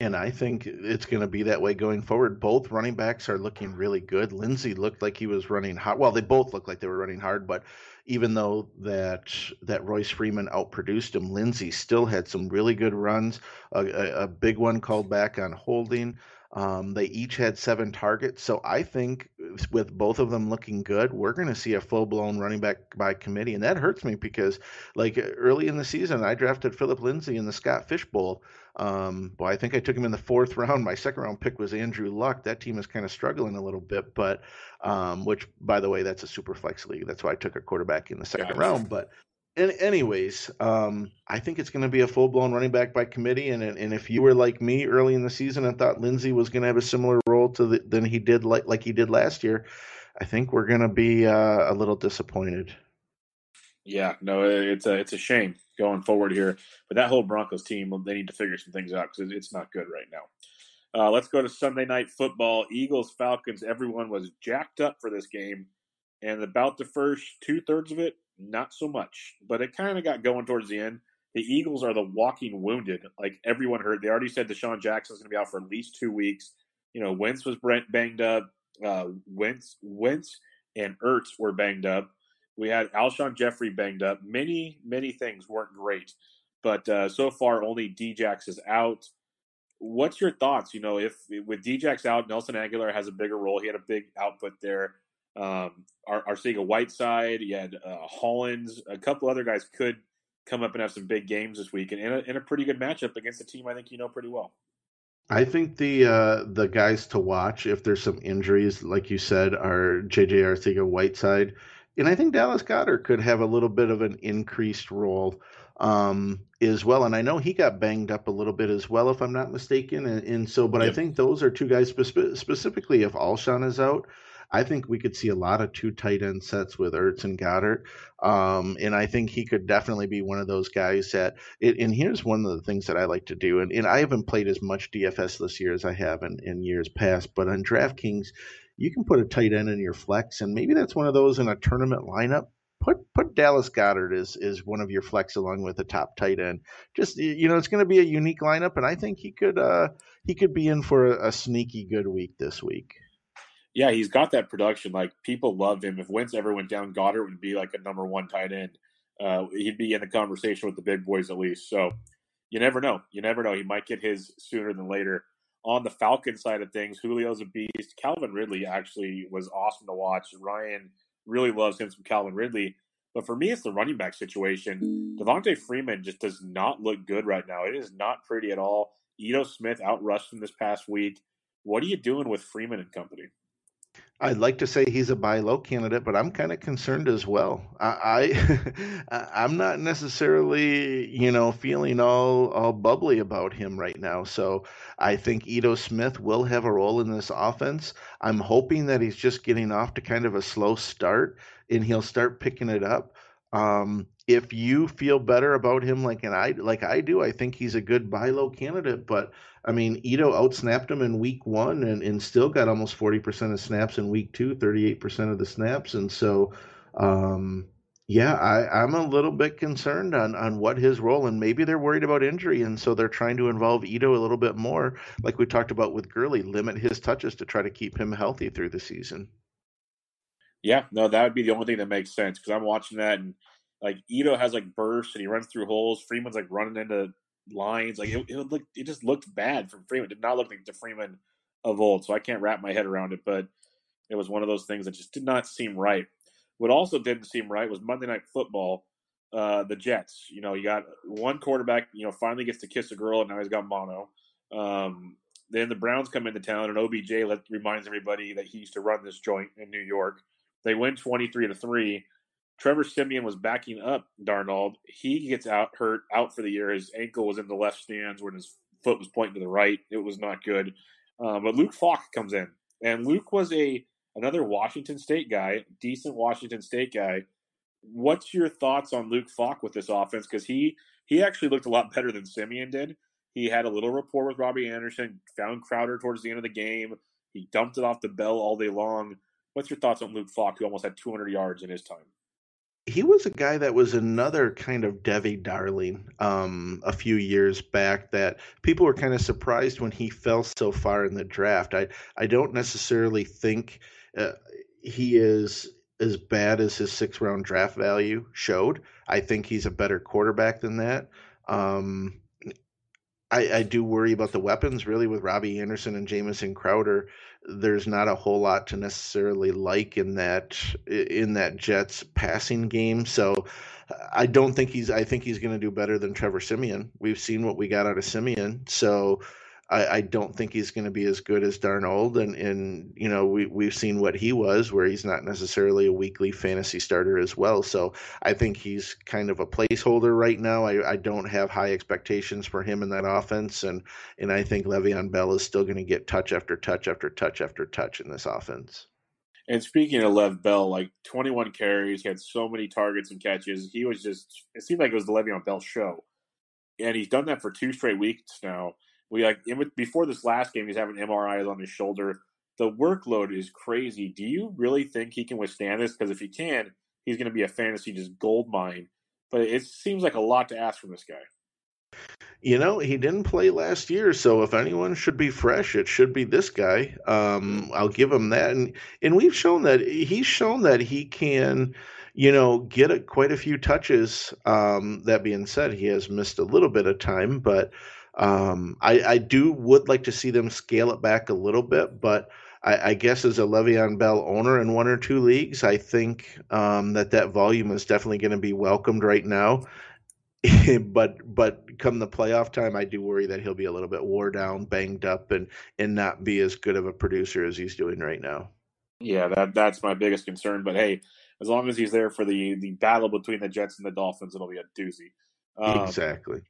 S3: And I think it's going to be that way going forward. Both running backs are looking really good. Lindsay looked like he was running hard. Well, they both looked like they were running hard, but even though that that Royce Freeman outproduced him, Lindsay still had some really good runs. A, a, a big one called back on holding. Um, they each had seven targets. So I think with both of them looking good, we're going to see a full blown running back by committee. And that hurts me because, like, early in the season, I drafted Philip Lindsay in the Scott Fish Bowl. Um, well, I think I took him in the fourth round. My second round pick was Andrew Luck. That team is kind of struggling a little bit, but um, which, by the way, that's a super flex league. That's why I took a quarterback in the second gotcha. round. But and anyways, um, I think it's going to be a full blown running back by committee. And and if you were like me early in the season and thought Lindsey was going to have a similar role to the, than he did like like he did last year, I think we're going to be uh, a little disappointed.
S2: Yeah, no, it's a it's a shame going forward here. But that whole Broncos team, they need to figure some things out because it's not good right now. Uh, let's go to Sunday night football. Eagles Falcons. Everyone was jacked up for this game, and about the first two thirds of it, not so much. But it kind of got going towards the end. The Eagles are the walking wounded. Like everyone heard, they already said DeSean Jackson is going to be out for at least two weeks. You know, Wentz was banged up. Uh, Wentz, Wentz and Ertz were banged up. We had Alshon Jeffery banged up. Many, many things weren't great. But uh, so far, only Djax is out. What's your thoughts? You know, if with Djax out, Nelson Agholor has a bigger role. He had a big output there. Um, Arcega Whiteside, you had uh, Hollins, a couple other guys could come up and have some big games this week, and in a, in a pretty good matchup against a team I think you know pretty well.
S3: I think the uh, the guys to watch if there's some injuries, like you said, are JJ Arcega Whiteside, and I think Dallas Goedert could have a little bit of an increased role um, as well. And I know he got banged up a little bit as well, if I'm not mistaken. And, and so, but yep. I think those are two guys spe- specifically. If Alshon is out, I think we could see a lot of two tight end sets with Ertz and Goedert. Um, and I think he could definitely be one of those guys that, it, and here's one of the things that I like to do. And, and I haven't played as much DFS this year as I have in, in years past, but on DraftKings, you can put a tight end in your flex, and maybe that's one of those in a tournament lineup put put Dallas Goedert as is one of your flex along with a top tight end. Just you know, it's going to be a unique lineup, and I think he could uh he could be in for a, a, sneaky good week this week
S2: yeah, he's got that production. Like people love him. If Wentz ever went down, Goedert would be like a number one tight end. Uh, he'd be in the conversation with the big boys at least. So you never know. You never know. He might get his sooner than later. On the Falcon side of things, Julio's a beast. Calvin Ridley actually was awesome to watch. Ryan really loves him from Calvin Ridley. But for me, it's the running back situation. Devonta Freeman just does not look good right now. It is not pretty at all. Ito Smith outrushed him this past week. What are you doing with Freeman and company?
S3: I'd like to say he's a buy low candidate, but I'm kind of concerned as well. I, I I'm not necessarily, you know, feeling all all bubbly about him right now. So I think Ito Smith will have a role in this offense. I'm hoping that he's just getting off to kind of a slow start and he'll start picking it up. Um, if you feel better about him like and I like I do, I think he's a good buy low candidate. But I mean, Ito outsnapped him in week one and, and still got almost 40% of snaps in week two, 38% of the snaps. And so, um, yeah, I, I'm a little bit concerned on, on what his role, and maybe they're worried about injury, and so they're trying to involve Ito a little bit more, like we talked about with Gurley, limit his touches to try to keep him healthy through the season.
S2: Yeah, no, that would be the only thing that makes sense because I'm watching that, and like Ito has like bursts and he runs through holes. Freeman's like running into lines. Like it, it look, it just looked bad from Freeman. It did not look like the Freeman of old. So I can't wrap my head around it. But it was one of those things that just did not seem right. What also didn't seem right was Monday Night Football. Uh, the Jets. You know, you got one quarterback. You know, finally gets to kiss a girl, and now he's got mono. Um, then the Browns come into town, and OBJ let, reminds everybody that he used to run this joint in New York. They win twenty three to three. Trevor Siemian was backing up Darnold. He gets out hurt out for the year. His ankle was in the left stands when his foot was pointing to the right. It was not good. Um, but Luke Falk comes in, and Luke was a another Washington State guy, decent Washington State guy. What's your thoughts on Luke Falk with this offense? Because he he actually looked a lot better than Siemian did. He had a little rapport with Robbie Anderson, found Crowder towards the end of the game. He dumped it off the bell all day long. What's your thoughts on Luke Falk, who almost had 200 yards in his time?
S3: He was a guy that was another kind of Devy darling um, a few years back that people were kind of surprised when he fell so far in the draft. I I don't necessarily think uh, he is as bad as his six round draft value showed. I think he's a better quarterback than that. Um, I, I do worry about the weapons really with Robbie Anderson and Jamison Crowder there's not a whole lot to necessarily like in that in that Jets passing game. So I don't think he's I think he's going to do better than Trevor Siemian. We've seen what we got out of Siemian. So I, I don't think he's going to be as good as Darnold, and and you know we we've seen what he was, where he's not necessarily a weekly fantasy starter as well. So I think he's kind of a placeholder right now. I, I don't have high expectations for him in that offense, and and I think Le'Veon Bell is still going to get touch after touch after touch after touch in this offense.
S2: And speaking of Lev Bell, like 21 carries, he had so many targets and catches. He was just, it seemed like it was the Le'Veon Bell show. And he's done that for two straight weeks now. We like before this last game, he's having MRIs on his shoulder. The workload is crazy. Do you really think he can withstand this? Because if he can, he's going to be a fantasy just gold mine. But it seems like a lot to ask from this guy.
S3: You know, he didn't play last year, so if anyone should be fresh, it should be this guy. Um, I'll give him that, and and we've shown that he's shown that he can you know, get a, quite a few touches. Um, that being said, he has missed a little bit of time, but um, I, I do would like to see them scale it back a little bit, but I, I guess as a Le'Veon Bell owner in one or two leagues, I think um, that that volume is definitely going to be welcomed right now. but but come the playoff time, I do worry that he'll be a little bit wore down, banged up, and and not be as good of a producer as he's doing right now.
S2: Yeah, that that's my biggest concern. But hey, as long as he's there for the the battle between the Jets and the Dolphins, it'll be a doozy.
S3: Um, exactly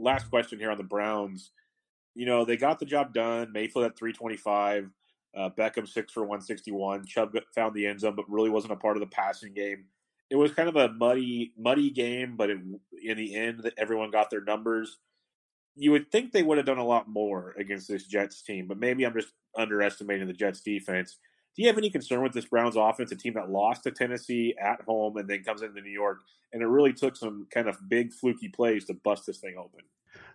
S2: last question here on the Browns. You know, they got the job done. Mayfield at 325, uh, Beckham six for 161. Chubb found the end zone, but really wasn't a part of the passing game. It was kind of a muddy, muddy game, but it, in the end, everyone got their numbers. You would think they would have done a lot more against this Jets team, but maybe I'm just underestimating the Jets defense. Do you have any concern with this Browns offense, a team that lost to Tennessee at home and then comes into New York? And it really took some kind of big fluky plays to bust this thing open.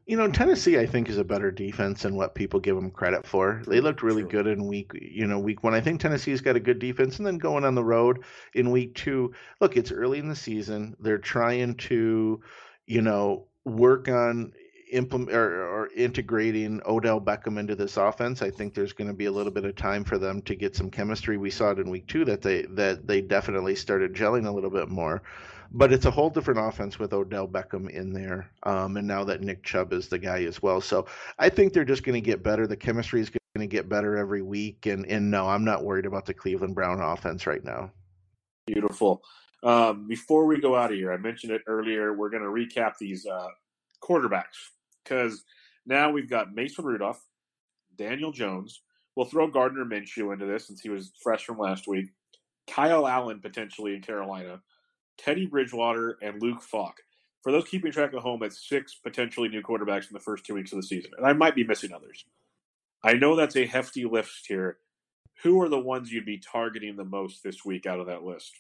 S3: You know, Tennessee, I think, is a better defense than what people give them credit for. They looked really True. good in week, you know, week one. I think Tennessee's got a good defense, and then going on the road in week two. Look, it's early in the season. They're trying to, you know, work on implement or, or, integrating Odell Beckham into this offense, I think there's going to be a little bit of time for them to get some chemistry. We saw it in week two that they that they definitely started gelling a little bit more. But it's a whole different offense with Odell Beckham in there, um, and now that Nick Chubb is the guy as well. So I think they're just going to get better. The chemistry is going to get better every week, and and no, I'm not worried about the Cleveland Brown offense right now.
S2: Beautiful. Um, before we go out of here, I mentioned it earlier. We're going to recap these uh, quarterbacks because now we've got Mason Rudolph, Daniel Jones. We'll throw Gardner Minshew into this since he was fresh from last week. Kyle Allen potentially in Carolina, Teddy Bridgewater, and Luke Falk. For those keeping track at home, it's six potentially new quarterbacks in the first two weeks of the season, and I might be missing others. I know that's a hefty list here. Who are the ones you'd be targeting the most this week out of that list?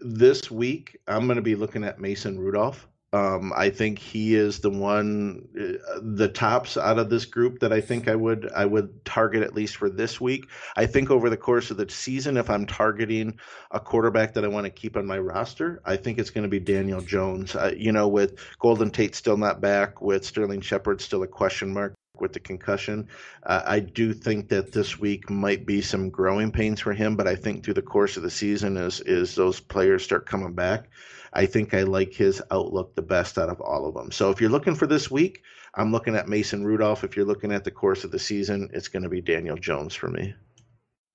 S3: This week, I'm going to be looking at Mason Rudolph. Um, I think he is the one, uh, the tops out of this group that I think I would I would target at least for this week. I think over the course of the season, if I'm targeting a quarterback that I want to keep on my roster, I think it's going to be Daniel Jones. Uh, you know, with Golden Tate still not back, with Sterling Shepard still a question mark with the concussion. Uh, I do think that this week might be some growing pains for him, but I think through the course of the season, as as those players start coming back, I think I like his outlook the best out of all of them. So if you're looking for this week, I'm looking at Mason Rudolph. If you're looking at the course of the season, it's going to be Daniel Jones for me.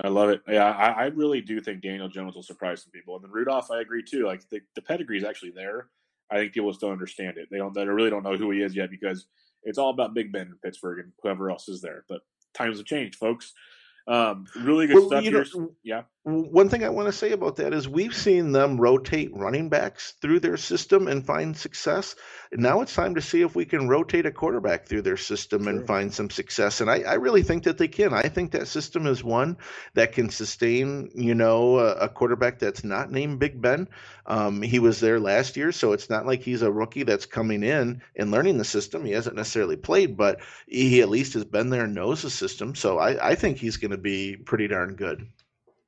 S2: I love it. Yeah, I, I, really do think Daniel Jones will surprise some people. And then Rudolph, I agree too. Like the, the pedigree is actually there. I think people still understand it. They don't. They really don't know who he is yet because it's all about Big Ben in Pittsburgh and whoever else is there. But times have changed, folks. Um, really good
S3: Well,
S2: stuff
S3: you
S2: here.
S3: know,
S2: yeah.
S3: One thing I want to say about that is we've seen them rotate running backs through their system and find success. Now it's time to see if we can rotate a quarterback through their system
S2: True.
S3: and find some success. And I, I really think that they can. I think that system is one that can sustain, you know, a, a quarterback that's not named Big Ben. Um, he was there last year, so it's not like he's a rookie that's coming in and learning the system. He hasn't necessarily played, but he at least has been there and knows the system. So I, I think he's going to be pretty darn good.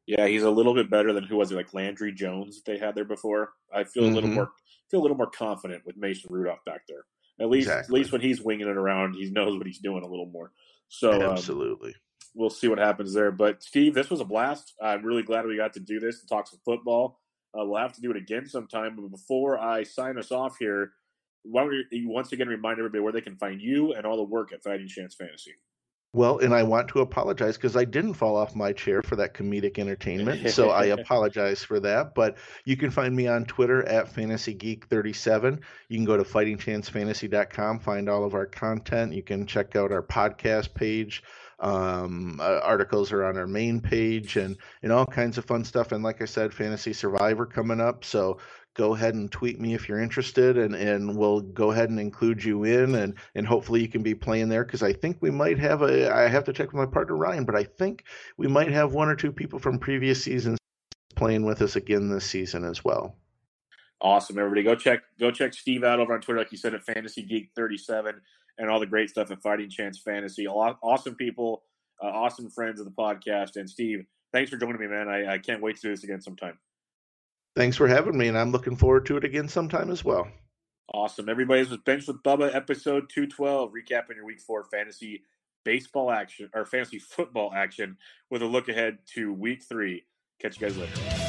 S2: Yeah, he's a little bit better than who was it, like Landry Jones that they had there before. I feel a little
S3: Mhm.
S2: more feel a little more confident with Mason Rudolph back there. At least
S3: Exactly.
S2: at least when he's winging it around, he knows what he's doing a little more. So um,
S3: Absolutely.
S2: we'll see what happens there. But Steve, this was a blast. I'm really glad we got to do this to talk some football. Uh, we'll have to do it again sometime. But before I sign us off here, why don't you once again remind everybody where they can find you and all the work at Fighting Chance Fantasy?
S3: Well, and I want to apologize because I didn't fall off my chair for that comedic entertainment. so I apologize for that. But you can find me on Twitter at FantasyGeek37. You can go to fightingchancefantasy.com, find all of our content. You can check out our podcast page. Um, uh, articles are on our main page and, and all kinds of fun stuff. And like I said, Fantasy Survivor coming up. So go ahead and tweet me if you're interested and, and we'll go ahead and include you in and, and hopefully you can be playing there because I think we might have a I have to check with my partner Ryan, but I think we might have one or two people from previous seasons playing with us again this season as well.
S2: Awesome, everybody. Go check go check Steve out over on Twitter, like you said, at Fantasy Geek 37 and all the great stuff at Fighting Chance Fantasy. A lot awesome people, uh, awesome friends of the podcast. And Steve, thanks for joining me, man. I, I can't wait to do this again sometime.
S3: Thanks for having me, and I'm looking forward to it again sometime as well.
S2: Awesome. Everybody, this was Bench with Bubba, episode 212, recapping your week four fantasy baseball action or fantasy football action with a look ahead to week three. Catch you guys later.